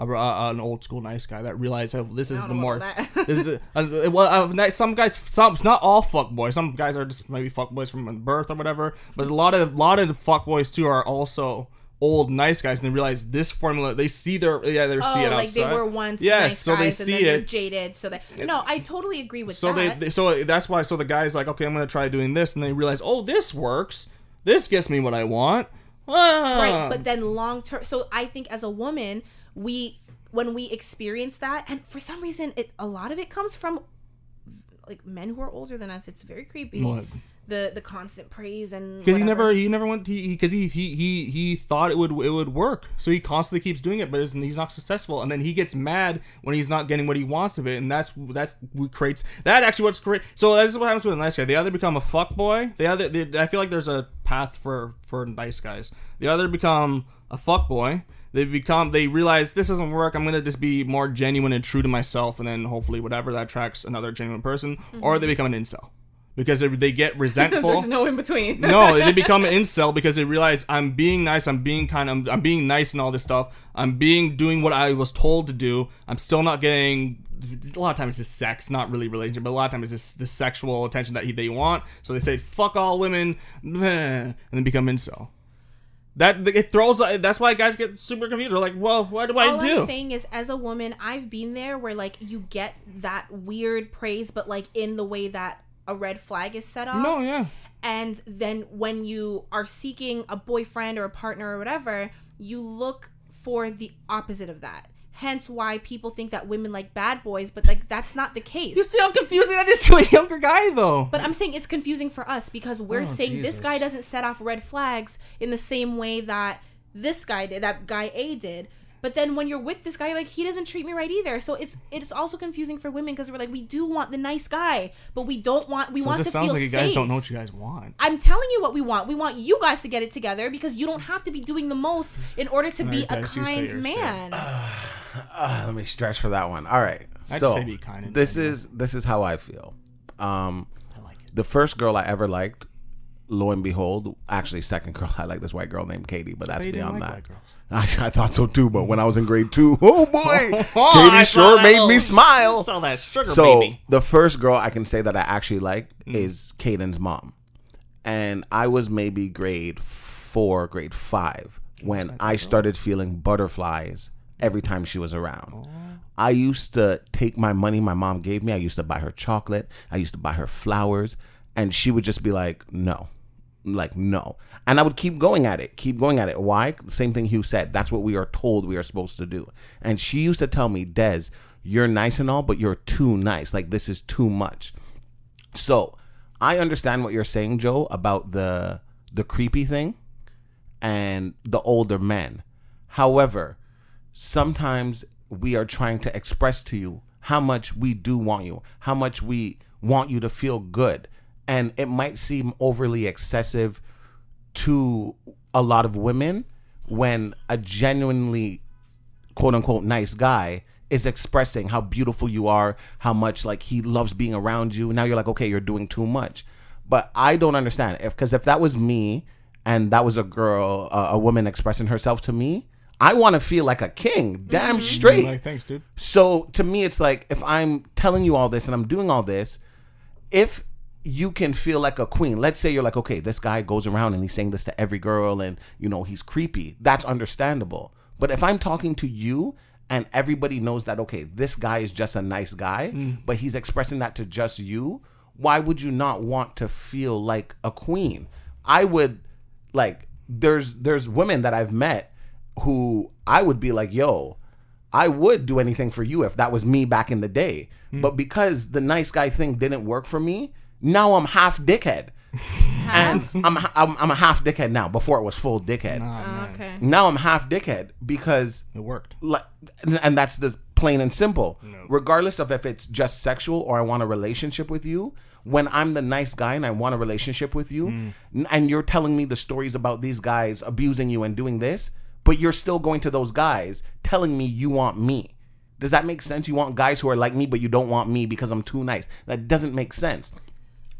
A, a- an old school nice guy that realize oh, this is the more this is <laughs> a, uh, well, uh, some guys, some it's not all fuck boys. Some guys are just maybe fuck boys from birth or whatever. But a lot of a lot of the fuck boys too are also old nice guys, and they realize this formula. They see their yeah, they Oh, see it outside Oh like outside. they were once Yes, nice so they guys and see then they're it. jaded. So they no, I totally agree with So they, that. they so that's why so the guys like okay I'm gonna try doing this and they realize oh this works this gets me what I want Ah. right but then long term so i think as a woman we when we experience that and for some reason it a lot of it comes from like men who are older than us it's very creepy What? The the constant praise and because he never he never went he because he, he he he thought it would it would work. So he constantly keeps doing it but isn't, he's not successful. And then he gets mad when he's not getting what he wants of it. And that's that's what creates that actually what's great so this is what happens with a nice guy. They either become a fuck boy the other they, i feel like there's a path for for nice guys. They either become a fuck boy they become they realize this doesn't work i'm gonna just be more genuine and true to myself and then hopefully whatever that attracts another genuine person or they mm-hmm. become an incel because they, they get <laughs> resentful there's no in between <laughs> no, they become an <laughs> incel because they realize I'm being nice, I'm being kind, I'm, I'm being nice and all this stuff. I'm being doing what I was told to do. I'm still not getting. A lot of times it's just sex, not really relationship, but a lot of times it's just the sexual attention that he, they want. So they say "fuck all women," and then become incel. That it throws. That's why guys get super confused. They're like, "Well, what do I all do?" I'm saying is, as a woman, I've been there where like you get that weird praise, but like in the way that a red flag is set off. no, yeah. And then when you are seeking a boyfriend or a partner or whatever, you look for the opposite of that. Hence why people think that women like bad boys, but like that's not the case. You see how confusing that is to a younger guy, though. But I'm saying it's confusing for us because we're Oh, saying this guy doesn't set off red flags in the same way that this guy did, that guy A did. But then when you're with this guy, like he doesn't treat me right either. So it's it's also confusing for women because we're like we do want the nice guy, but we don't want we So it want just to sounds feel like you safe. guys don't know what you guys want. I'm telling you what we want. We want you guys to get it together because you don't have to be doing the most in order to be a guys, you say kind man. Uh, <sighs> let me stretch for that one. All right. I'd so say be kind this general. is this is how I feel. Um, I like it. the first girl I ever liked, lo and behold, actually second <laughs> girl I like this white girl named Katie, but that's beyond like that. I, I thought so too, but when I was in grade two, <laughs> oh boy, <laughs> Oh, Katie sure made little- me smile. Saw that sugar So baby. the first girl I can say that I actually liked Mm. is Caden's mom, and I was maybe grade four, grade five when I started feeling butterflies every time she was around. Oh. I used to take my money my mom gave me. I used to buy her chocolate. I used to buy her flowers, and she would just be like, "No." Like no, and I would keep going at it, keep going at it. Why? Same thing Hugh said. That's what we are told we are supposed to do. And she used to tell me, "Des, you're nice and all, but you're too nice. Like this is too much." So I understand what you're saying, Joe, about the the creepy thing and the older men. However, sometimes we are trying to express to you how much we do want you, how much we want you to feel good. And it might seem overly excessive to a lot of women when a genuinely quote unquote nice guy is expressing how beautiful you are, how much like he loves being around you. Now you're like, okay, you're doing too much. But I don't understand if because if that was me and that was a girl, uh, a woman expressing herself to me, I want to feel like a king, damn straight. Like, thanks, dude. So to me, it's like if I'm telling you all this and I'm doing all this, if you can feel like a queen, let's say you're like, okay, this guy goes around and he's saying this to every girl and, you know, he's creepy, that's understandable. But if I'm talking to you and everybody knows that, okay, this guy is just a nice guy, mm. but he's expressing that to just you, why would you not want to feel like a queen? I would like there's there's women that I've met who I would be like, yo, I would do anything for you if that was me back in the day. Mm. But because the nice guy thing didn't work for me, now I'm half dickhead. <laughs> and I'm, I'm I'm a half dickhead now. Before it was full dickhead. Oh, okay. Now I'm half dickhead because It worked. like and that's the plain and simple regardless of if it's just sexual or i want a relationship with you when i'm the nice guy and i want a relationship with you mm. n- and you're telling me the stories about these guys abusing you and doing this but you're still going to those guys telling me you want me does that make sense you want guys who are like me but you don't want me because i'm too nice that doesn't make sense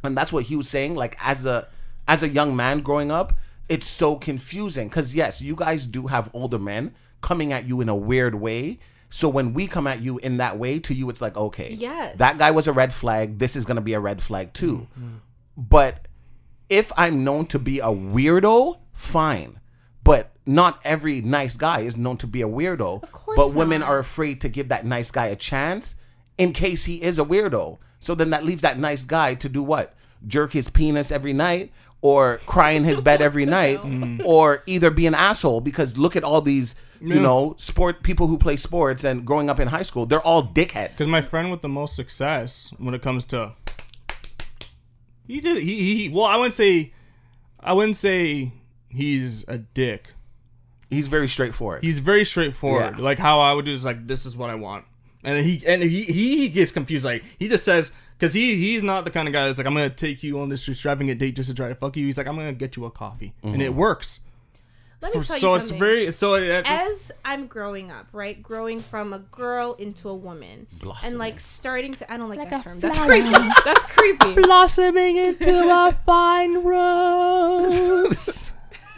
and that's what he was saying like as a as a young man growing up it's so confusing. Because yes you guys do have older men coming at you in a weird way. So when we come at you in that way to you it's like okay Yes. that guy was a red flag. This is going to be a red flag too. Mm, mm. But if i'm known to be a weirdo fine. But not every nice guy is known to be a weirdo. Of course but women not. are afraid to give that nice guy a chance in case he is a weirdo. So then that leaves that nice guy to do what? Jerk his penis every night or cry in his bed every <laughs> night mm. or either be an asshole because look at all these you know sport people who play sports and growing up in high school they're all dickheads Because my friend with the most success when it comes to he just he, he he- well I wouldn't say I wouldn't say he's a dick. he's very straightforward He's very straightforward. Yeah. Like how I would do is like this is what I want, and he and he he gets confused. Like he just says because he he's not the kind of guy that's like I'm gonna take you on this extravagant date just to try to fuck you. He's like I'm gonna get you a coffee, and it mm-hmm. works. Let me tell you so something. it's very so it, as I'm growing up, right? Growing from a girl into a woman, Blossoming. and like starting to—I don't like, Like that a term. That's creepy. That's creepy. <laughs> blossoming into a fine rose <laughs>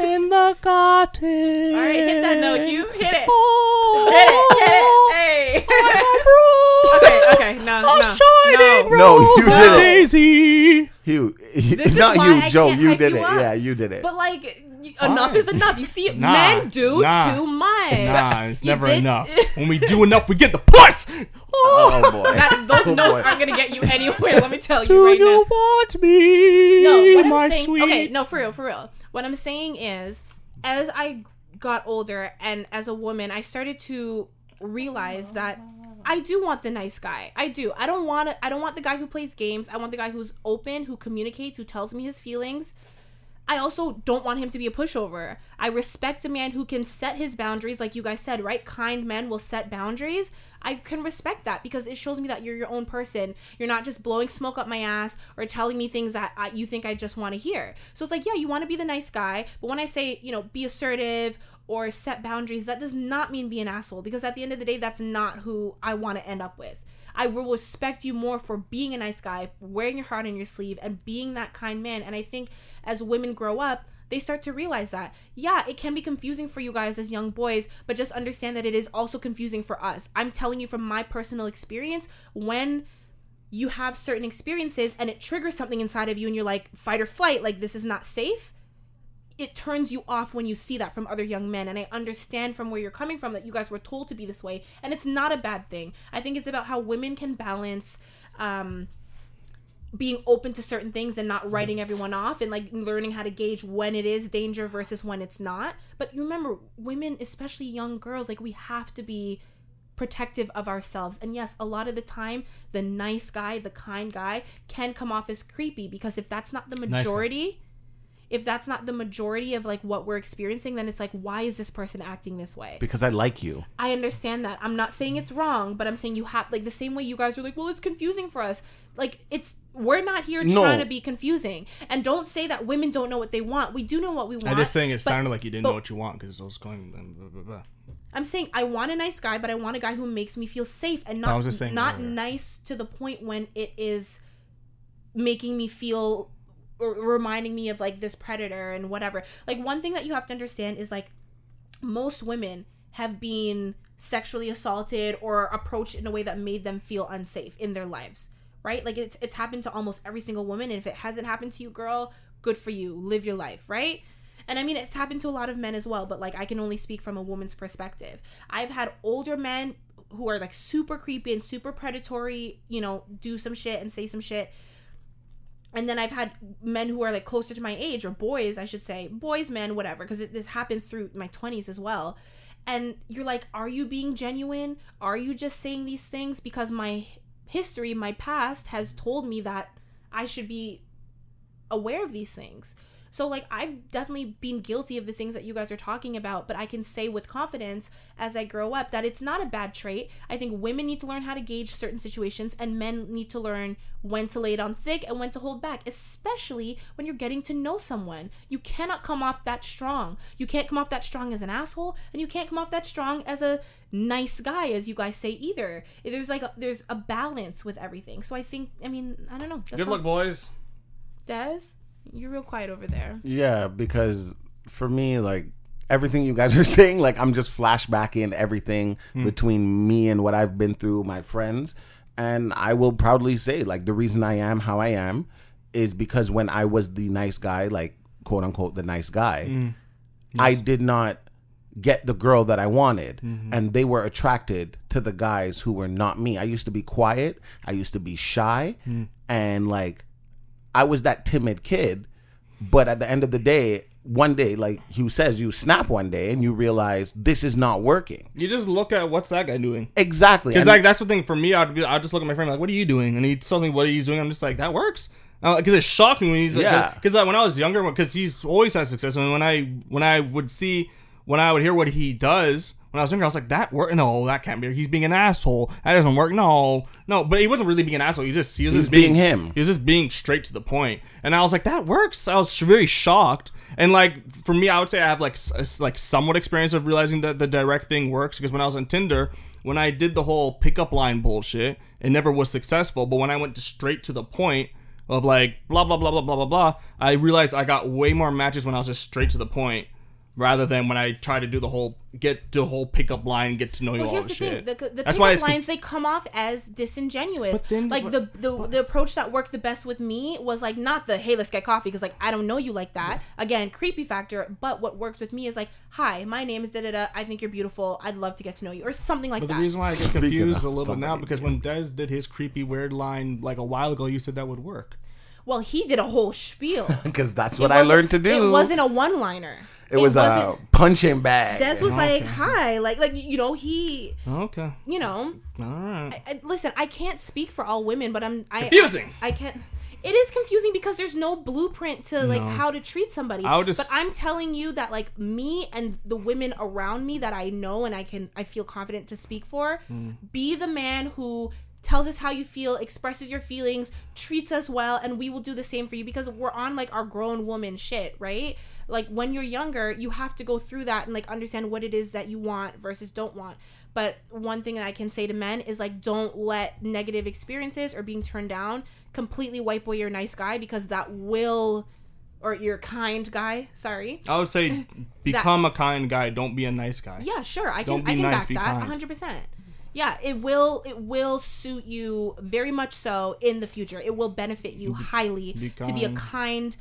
in the garden. All right, hit that note, Hugh. Hit it. Oh, Hit it. Hit it. Hey. Oh, <laughs> okay. Okay. No. No. shining No. No, you rose did it. Daisy. Hugh, is <laughs> not why you, I Joe. can't You did you it. up. Yeah, you did it. But like, y- enough is enough. You see, Nah, men do nah. too much. Nah, it's You never did- enough. <laughs> When we do enough, we get the puss. oh boy, That, those Oh, notes boy. aren't gonna get you anywhere. Let me tell you Do right you now. want me? No, what I'm my saying. sweet? Okay, no, for real, for real. What I'm saying is, as I got older and as a woman, I started to realize that I do want the nice guy. I do. I don't want I don't want the guy who plays games. I want the guy who's open, who communicates, who tells me his feelings. I also don't want him to be a pushover. I respect a man who can set his boundaries, like you guys said, right? Kind men will set boundaries. I can respect that because it shows me that you're your own person. You're not just blowing smoke up my ass or telling me things that I, you think I just want to hear. So it's like, yeah, you want to be the nice guy, but when I say, you know, be assertive or set boundaries, that does not mean be an asshole because at the end of the day, that's not who I want to end up with. I will respect you more for being a nice guy, wearing your heart on your sleeve, and being that kind man. And I think as women grow up, they start to realize that. Yeah, it can be confusing for you guys as young boys, but just understand that it is also confusing for us. I'm telling you from my personal experience, when you have certain experiences and it triggers something inside of you and you're like fight or flight, like this is not safe, it turns you off when you see that from other young men. And I understand from where you're coming from that you guys were told to be this way. And it's not a bad thing. I think it's about how women can balance um, being open to certain things and not writing everyone off and like learning how to gauge when it is danger versus when it's not. But you remember, women, especially young girls, like we have to be protective of ourselves. And yes, a lot of the time, the nice guy, the kind guy can come off as creepy because if that's not the majority, if that's not the majority of like what we're experiencing, then it's like, why is this person acting this way? because I like you. I understand that. I'm not saying it's wrong, but I'm saying you have like the same way you guys are like, well, it's confusing for us. Like it's we're not here No. trying to be confusing. And don't say that women don't know what they want. We do know what we want. I'm just saying it but- sounded like you didn't but- know what you want because I was going. Blah, blah, blah. I'm saying I want a nice guy, but I want a guy who makes me feel safe and not I was just saying not earlier. nice to the point when it is making me feel or reminding me of like this predator and whatever. Like one thing that you have to understand is like most women have been sexually assaulted or approached in a way that made them feel unsafe in their lives, right? Like it's it's happened to almost every single woman and if it hasn't happened to you, girl, good for you. Live your life, right? And I mean, it's happened to a lot of men as well, but like I can only speak from a woman's perspective. I've had older men who are like super creepy and super predatory, you know, do some shit and say some shit. And then I've had men who are like closer to my age, or boys, I should say, boys, men, whatever, because this happened through my 20s as well. And you're like, are you being genuine? Are you just saying these things because my history, my past has told me that I should be aware of these things? So, like, I've definitely been guilty of the things that you guys are talking about, but I can say with confidence as I grow up that it's not a bad trait. I think women need to learn how to gauge certain situations, and men need to learn when to lay it on thick and when to hold back, especially when you're getting to know someone. You cannot come off that strong. You can't come off that strong as an asshole, and you can't come off that strong as a nice guy, as you guys say either. There's like a, there's a balance with everything. So I think, I mean, I don't know. That's Good luck, boys. Des. You're real quiet over there. Yeah, because for me, like everything you guys <laughs> are saying, like I'm just flashbacking everything hmm. between me and what I've been through, my friends, and I will proudly say, like the reason I am how I am is because when I was the nice guy, like quote unquote the nice guy, hmm. I did not get the girl that I wanted, mm-hmm. and they were attracted to the guys who were not me. I used to be quiet, I used to be shy, hmm. and like I was that timid kid But at the end of the day, one day, like Hugh says, you snap one day and you realize this is not working. You just look at what's that guy doing. Exactly. Because like that's the thing for me. I'd be, I'd just look at my friend like, "What are you doing?" And he tells me what he's doing. I'm just like, "That works." Uh, because it shocked me when he's like, Yeah. Uh, because like, when I was younger, because he's always had success. And when I when I would see when I would hear what he does when I was younger, I was like, "That work? No, that can't be. He's being an asshole. That doesn't work. No, no." But he wasn't really being an asshole. He just he was just being, being him. He was just being straight to the point. And I was like, "That works." I was very shocked. And like for me, I would say I have like like somewhat experience of realizing that the direct thing works because when I was on Tinder, when I did the whole pickup line bullshit, it never was successful. But when I went to straight to the point of like blah blah blah blah blah blah blah, I realized I got way more matches when I was just straight to the point. Rather than when I try to do the whole get the whole pickup line, get to know you Well, all here's the the thing: the, the That's pickup it's lines they come off as disingenuous. But then- like the, the the approach that worked the best with me was like not the hey let's get coffee because like I don't know you like that. Again, creepy factor. But what worked with me is like hi, my name is da da da. I think you're beautiful. I'd love to get to know you or something like that. But the reason why I get confused a little bit now somebody. because when Des did his creepy weird line like a while ago, you said that would work. Well, he did a whole spiel. <laughs> because that's It what I learned to do. It wasn't a one liner. It was a punching bag. Des was like hi, like like you know he Okay, you know all right. I, listen, I can't speak for all women, but I'm I, Confusing. I, I can't. It is confusing because there's no blueprint to like No. how to treat somebody. I would just- but I'm telling you that like me and the women around me that I know and I can I feel confident to speak for, Hmm. be the man who tells us how you feel, expresses your feelings, treats us well, and we will do the same for you because we're on like our grown woman shit, right? Like when you're younger, you have to go through that and like understand what it is that you want versus don't want. But one thing that I can say to men is like don't let negative experiences or being turned down completely wipe away your nice guy because that will or your kind guy, sorry. I would say <laughs> become a kind guy. Don't be a nice guy. Yeah, sure. I can I can nice, back that kind. 100%. Yeah, it will it will suit you very much so in the future. It will benefit you highly be to be a kind. kind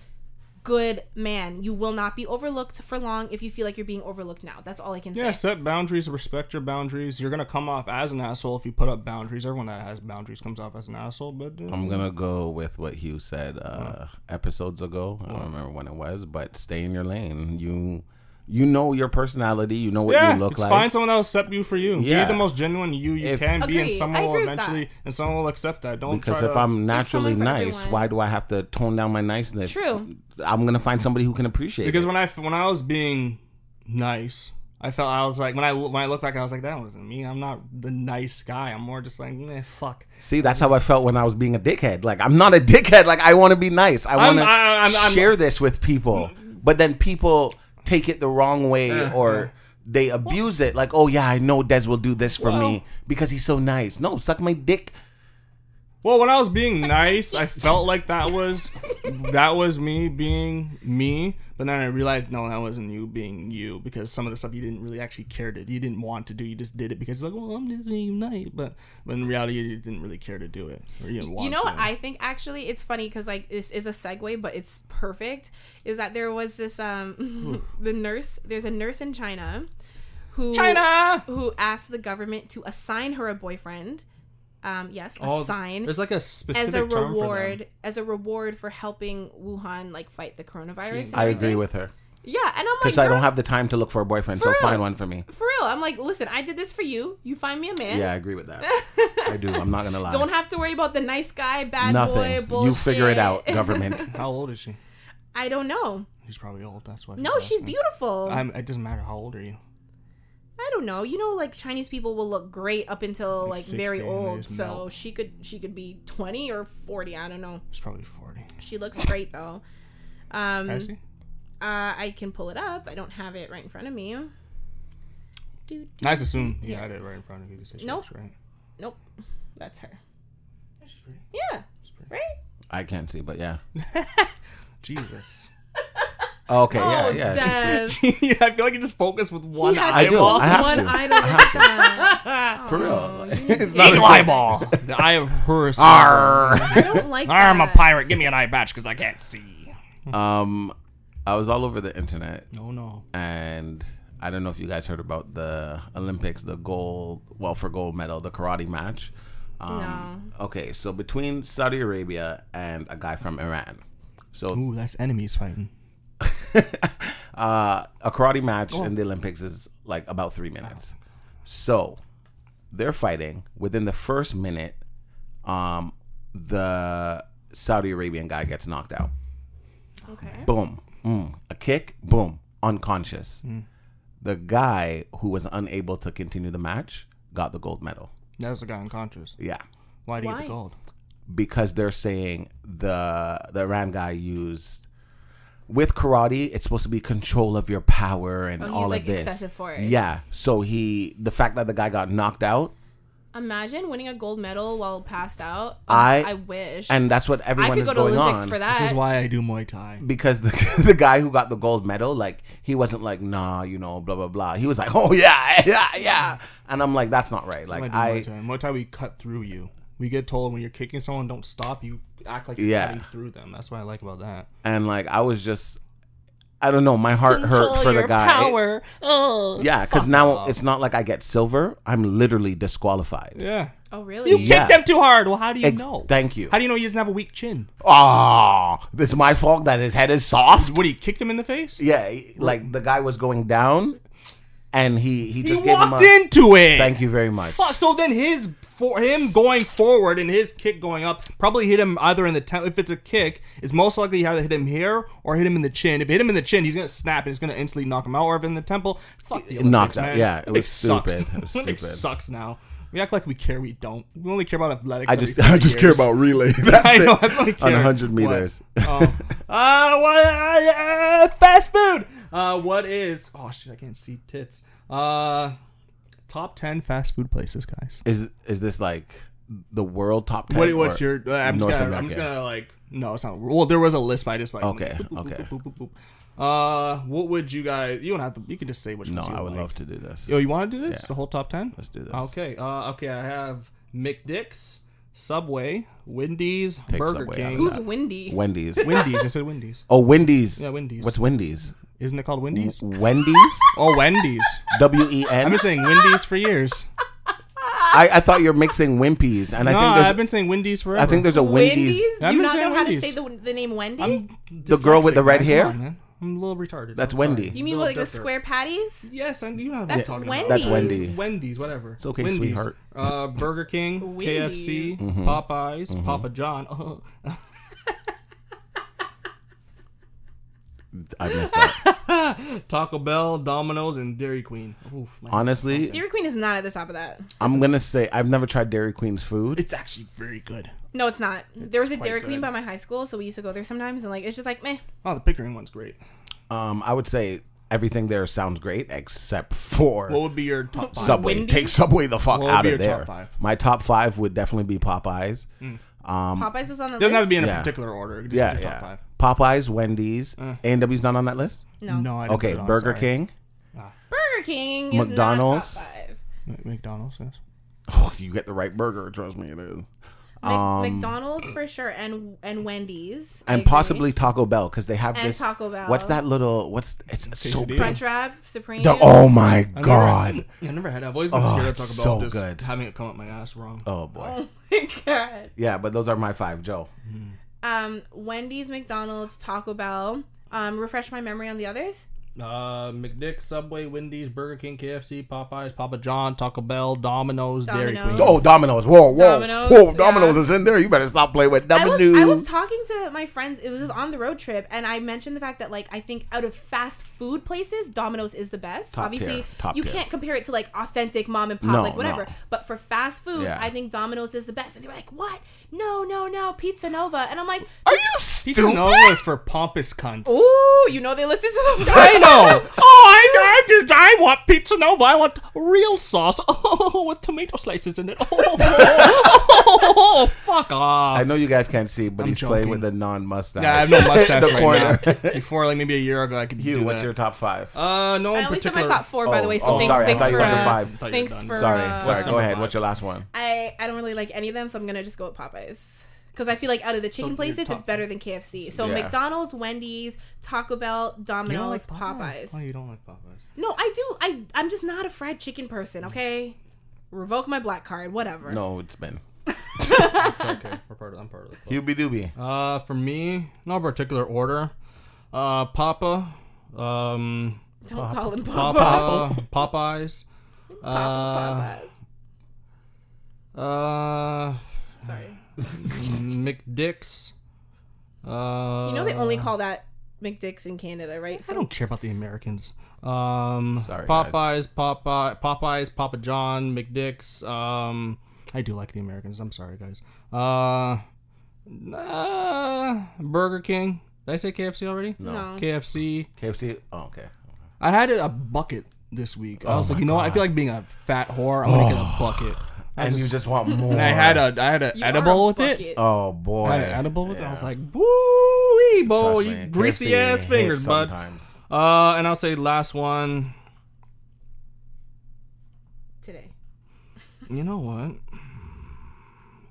good man. You will not be overlooked for long if you feel like you're being overlooked now. That's all I can say. Yeah, set boundaries, respect your boundaries. You're gonna come off as an asshole if you put up boundaries. Everyone that has boundaries comes off as an asshole, but uh, I'm gonna go with what Hugh said uh, episodes ago. I don't remember when it was, but stay in your lane. You you know your personality. You know what yeah, you look like. find someone that will accept you for you. Yeah. Be the most genuine you you If- can be, and someone will eventually, and someone will accept that. Don't because try if to- I'm naturally nice, everyone. why do I have to tone down my niceness? True. I'm gonna find somebody who can appreciate it. because it. when I when I was being nice, I felt I was like when I when I look back, I was like that wasn't me. I'm not the nice guy. I'm more just like eh, fuck. See, that's how I felt when I was being a dickhead. Like I'm not a dickhead. Like I want to be nice. I want I- I'm- to I'm- share this with people. But then people take it the wrong way Yeah, or yeah. they abuse it. Like, oh yeah, I know Des will do this for Well- me because he's so nice. No, suck my dick. Well, when I was being nice, I felt like that <laughs> was that was me being me. But then I realized no, that wasn't you being you because some of the stuff you didn't really actually care to. You didn't want to do. You just did it because you're like, well, I'm just being nice. But but in reality, you didn't really care to do it. Or you didn't want You know to. what I think actually it's funny because like this is a segue, but it's perfect. Is that there was this um <laughs> the nurse? There's a nurse in China who China. who asked the government to assign her a boyfriend. Um, yes, Oh, assign There's like a specific as a term for them. reward as a reward for helping Wuhan like fight the coronavirus. and I agree with her Yeah, and I'm like, because I don't have the time to look for a boyfriend. For So real. find one for me. for real. I'm like, listen, I did this for you. You find me a man. Yeah, I agree with that. I do. I'm not gonna <laughs> lie. Don't have to worry about the nice guy, bad Nothing. boy bullshit. you figure it out, government. <laughs> How old is she? I don't know. She's probably old. That's why. No, she's beautiful. I'm, it doesn't matter how old are you. I don't know. You know, like Chinese people will look great up until Like like, very 60 and they old. So melt. she could she could be twenty or forty. I don't know. She's probably forty. She looks great though. Um, Can I see? uh, I can pull it up. I don't have it right in front of me. Dude, Nice assume you Yeah. had it right in front of you to say she Nope. looks right. nope, that's her. She's pretty. Yeah, She's pretty. right. I can't see, but yeah. <laughs> Jesus. Okay, oh, yeah, <laughs> yeah. she's Des. I feel like you just focus with one He had I to do. close I have one to. eye to look at that. <laughs> For Oh, real. you <laughs> It's not Eagle a- eyeball. the eye of Horus. Arr. I don't like that. I'm a pirate. Give me an eye patch because I can't see. Um, I was all over the internet, No, no. and I don't know if you guys heard about the Olympics, the gold, well, for gold medal, the karate match. Um, Okay, so between Saudi Arabia and a guy from Iran. So Ooh, that's enemies fighting. <laughs> uh, a karate match in the Olympics is like about three minutes. So they're fighting. Within the first minute, um, the Saudi Arabian guy gets knocked out. Okay. Boom. Mm. A kick. Boom. Unconscious. The guy who was unable to continue the match got the gold medal. That was the guy unconscious. Yeah. Why do you Why? get the gold? because they're saying the the Iran guy used with karate, it's supposed to be control of your power and Oh, all of like, this. excessive force. Yeah. So he the fact that the guy got knocked out, Imagine winning a gold medal while passed out. Oh, I- I wish. and that's what I everyone could is go to going Olympics on. for that. This is why I do Muay Thai. Because the <laughs> the guy who got the gold medal, like he wasn't like nah, you know, blah blah blah. He was like, oh yeah, <laughs> yeah, yeah, and I'm like, that's not right. That's why Like do Muay I, Thai. Muay Thai, we cut through you. We get told when you're kicking someone, don't stop. You act like you're Yeah. cutting through them. That's what I like about that. and like I was just, I don't know, my heart hurt for the guy. Power. Oh. Yeah, because now it's not like I get silver. I'm literally disqualified. Yeah. Oh really? You Yeah. kicked them too hard. Well, how do you Ex- know? Thank you. How do you know he doesn't have a weak chin? Oh, it's my fault that his head is soft. What, he kicked him in the face? Yeah, like the guy was going down, and he he He just gave him walked a. into it. Thank you very much. Fuck. So then his for him going forward and his kick going up probably hit him either in the te- if it's a kick, it's most likely either hit him here or hit him in the chin. If it hit him in the chin, he's gonna snap and it's gonna instantly knock him out. Or if in the temple, fuck the It knocked Olympics, out. man. Yeah, it was sucks. stupid. It was <laughs> Olympics stupid. sucks now. We act like we care. We don't. We only care about athletics. I just I just care about relay. <laughs> That's I know. it. That's what I On care. 100 What? meters. Oh. <laughs> uh, what, uh, fast food. Uh, what is? Oh shit! I can't see tits. Uh, top ten fast food places, guys. Is is this like the world top ten? What, what's your? Uh, I'm, just gonna, I'm just gonna like. No, it's not. Well, there was a list, but I just like. Okay, boop, boop, okay. boop, boop, boop, boop. Uh, what would you guys? You don't have to. You can just say which one. No, ones you I would like. love to do this. Yo, you want to do this? Yeah. The whole top ten? Let's do this. Okay. Uh, okay. I have McDick's, Subway, Wendy's, Take Burger Subway out of King. Who's that. windy? Wendy's. Wendy's. I said Wendy's. <laughs> Oh, Wendy's. Yeah, Wendy's. What's Wendy's? Isn't it called Wendy's? Wendy's. <laughs> Oh, Wendy's. W E N. I've been saying Wendy's for years. I, I thought you're mixing Wimpy's, and I no, think there's I've been saying Wendy's forever. I think there's a Wendy's. Wendy's? I've Do you been not saying know how to Wendy's. say the, the name Wendy? I'm The girl with the red man. hair? On, man. I'm a little retarded. That's I'm sorry. Wendy. you mean Little like the derper. square patties? Yes, I you know what I'm talking Wendy's. about. That's Wendy. Wendy's, whatever. It's okay, Wendy's. sweetheart. Uh, Burger King, <laughs> Wendy's. KFC, Mm-hmm. Popeyes, Papa John. <laughs> I missed that. <laughs> Taco Bell, Domino's, and Dairy Queen. Oof, my- Honestly, Dairy Queen is not at the top of that. I'm gonna say I've never tried Dairy Queen's food. it's actually very good. No, it's not. there was a quite Dairy Queen by my high school, so we used to go there sometimes, and like it's just like meh. Oh, the Pickering one's great. Um, I would say everything there sounds great except for What would be your top five? Subway. Wendy's? Take Subway the fuck What would out be of your there. top five? My top five would definitely be Popeyes. Popeyes was on the It doesn't list. have to be in a particular order. Just Yeah, your top yeah. Five. Popeyes, Wendy's. Mm. A and W's not on that list. no. No, I didn't Okay, put it on, Burger sorry. King. Ah. Burger King. Is McDonald's? Not top five. M- McDonald's. Yes. Oh, you get the right burger. Trust me, it is. Mc- Um, McDonald's for sure, and and Wendy's, I and agree. possibly Taco Bell because they have And this. Taco Bell. What's that little? What's it's so Quesadilla? Crunch Wrap Supreme. The- oh my I never- god. I never had. I've always been Oh, scared of Taco Bell so just good. having it come up my ass wrong. Oh boy. Oh my god. Yeah, but those are my five, Joe. Mm. Um, Wendy's, McDonald's, Taco Bell. Um, refresh my memory on the others. Uh, McDick, Subway, Wendy's, Burger King, KFC, Popeyes, Papa John, Taco Bell, Domino's, Dairy Domino's. Queen. Oh, Domino's. Whoa, whoa. Domino's, whoa, Domino's yeah. is in there. You better stop playing with I was, Domino's. I was talking to my friends. It was just on the road trip, and I mentioned the fact that like I think out of fast food places, Domino's is the best. Top Obviously, tier, top you tier. can't compare it to like authentic mom and pop, No, like whatever. no. But for fast food, Yeah. I think Domino's is the best. And they were like, "What? No, no, no, Pizza Nova." And I'm like, Are you stupid?" Pizza? Nova is for pompous cunts. "Ooh, you know they listen to the <laughs> I know. <laughs> oh, I, I, just- I want Pizza Nova. I want real sauce. <laughs> Oh, with tomato slices in it. <laughs> Oh, fuck off. I know you guys can't see, but I'm he's playing with a non-mustache. Yeah, I have no mustache the right corner. now. Before, like maybe a year ago, I could Hugh, do what's that. your top five? Uh, no I in only said my top four, by the Oh, way. So oh, thanks, sorry, I thanks you for uh, five. thought thanks for sorry, uh, sorry. What's Go ahead. What's your last one? I I don't really like any of them, so I'm gonna just go with Popeyes. Because I feel like out of the chicken your places, top- it's better than KFC. So Yeah. McDonald's, Wendy's, Taco Bell, Domino's, like Popeyes. Oh, you don't like Popeyes. No, I do. I I'm just not a fried chicken person. Okay, revoke my black card. Whatever. No, it's been. <laughs> it's okay. We're part of. I'm part of the club. Hubie Doobie. Uh, for me, no particular order. Uh, Papa. Um, Don't call him Papa. Papa. Popeyes. Papa, Uh, uh, Sorry. <laughs> McDick's. Uh, You know they only call that McDick's in Canada, right? I don't care about the Americans. Um, Sorry, Popeyes, Popeye, Popeyes, Papa John, McDick's. Um, I do like the Americans. I'm sorry, guys. Uh, uh Burger King. Did I say KFC already? No. KFC. KFC. Oh, okay. I had a bucket this week. I Oh was like, you know what? I feel like being a fat whore. I'm gonna get a <sighs> bucket. I And just- you just want more. <laughs> and I had a I had an edible a with it. bucket. Oh boy. I had an edible with it. I was like, woo boy, Trust you me, greasy ass fingers, bud. sometimes. Uh, and I'll say last one. Today. You know what?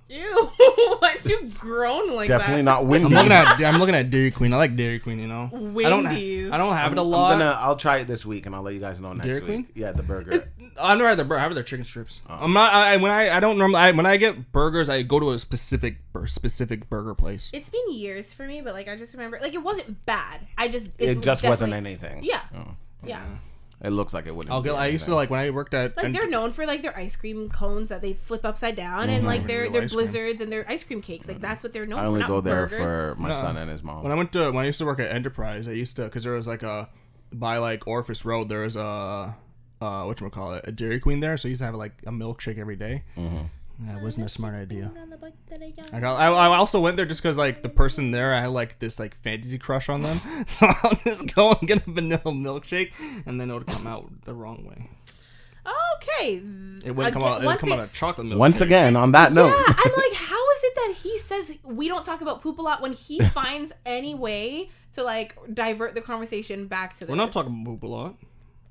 Ew. <laughs> Why'd you groan like Definitely that? not I'm Wendy's. looking at I'm looking at Dairy Queen. I like Dairy Queen. You know, I don't Wendy's. I don't have it a I'm lot. gonna. I'll try it this week, and I'll let you guys know next Dairy week. Queen? Yeah, the burger. I'd rather bur- have their chicken strips. Oh. I'm not. I, I- when I I don't normally I, when I get burgers, I go to a specific bur- specific burger place. It's been years for me, but like I just remember, like it wasn't bad. I just it was just wasn't definitely- anything. Yeah, Oh. yeah. It looks like it wouldn't. I'll be get. I used to like when I worked at. Like and- they're known for like their ice cream cones that they flip upside down, and like their Real their ice cream. blizzards and their ice cream cakes. Like that's what they're known for. I for. only not go there burgers. for my No. son and his mom. when I went to when I used to work at Enterprise, I used to because there was like a by like Orfus Road, there was a uh what you call it a Dairy Queen there, so I used to have like a milkshake every day. Mm-hmm. Yeah, it wasn't a smart idea. On the bike that I got. I. I, I also went there just because like the person there, I had like this like fantasy crush on them. <laughs> So I'll just go and get a vanilla milkshake, and then it would come out the wrong way. Okay. It wouldn't come out. It would once come it- out a chocolate milkshake. Once again, on that note, Yeah, I'm like, <laughs> how is it that he says we don't talk about poop a lot when he <laughs> finds any way to like divert the conversation back to this? we're not talking poop a lot.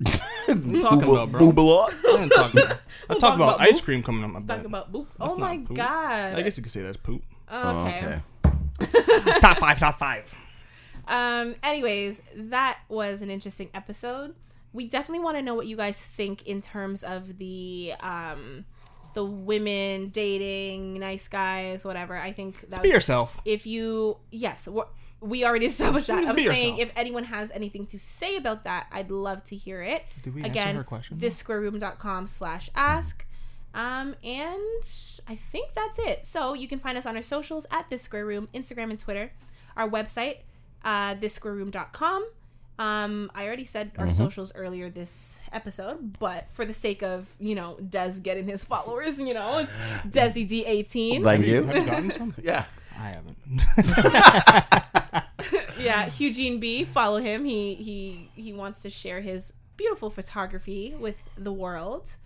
What are you talking about, bro? Boobalot. I didn't talk about. I talk talk about about ice cream coming out my Talk Talking about poop. That's oh my poop. god. I guess you could say that's poop. Oh, Okay. okay. <laughs> top five, top five. Um. Anyways, that was an interesting episode. We definitely want to know what you guys think in terms of the um, the women dating, nice guys, whatever. I think that Just be yourself. if you yes we're, we already <laughs> established that i'm saying yourself. if anyone has anything to say about that i'd love to hear it Did we answer again her question? thissquareroom.com slash ask um and i think that's it so you can find us on our socials at this square room instagram and twitter our website uh thissquareroom.com um, I already said our socials earlier this episode, but for the sake of you know Des getting his <laughs> followers, you know it's <gasps> Desi D eighteen. Thank you. Have you gotten some? <laughs> Yeah. I haven't. <laughs> yeah, Eugene B. Follow him. He he he wants to share his beautiful photography with the world.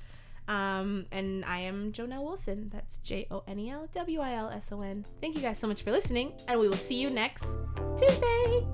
Um, and I am Jonelle Wilson. That's J O N E L W I L S O N. Thank you guys so much for listening, and we will see you next Tuesday.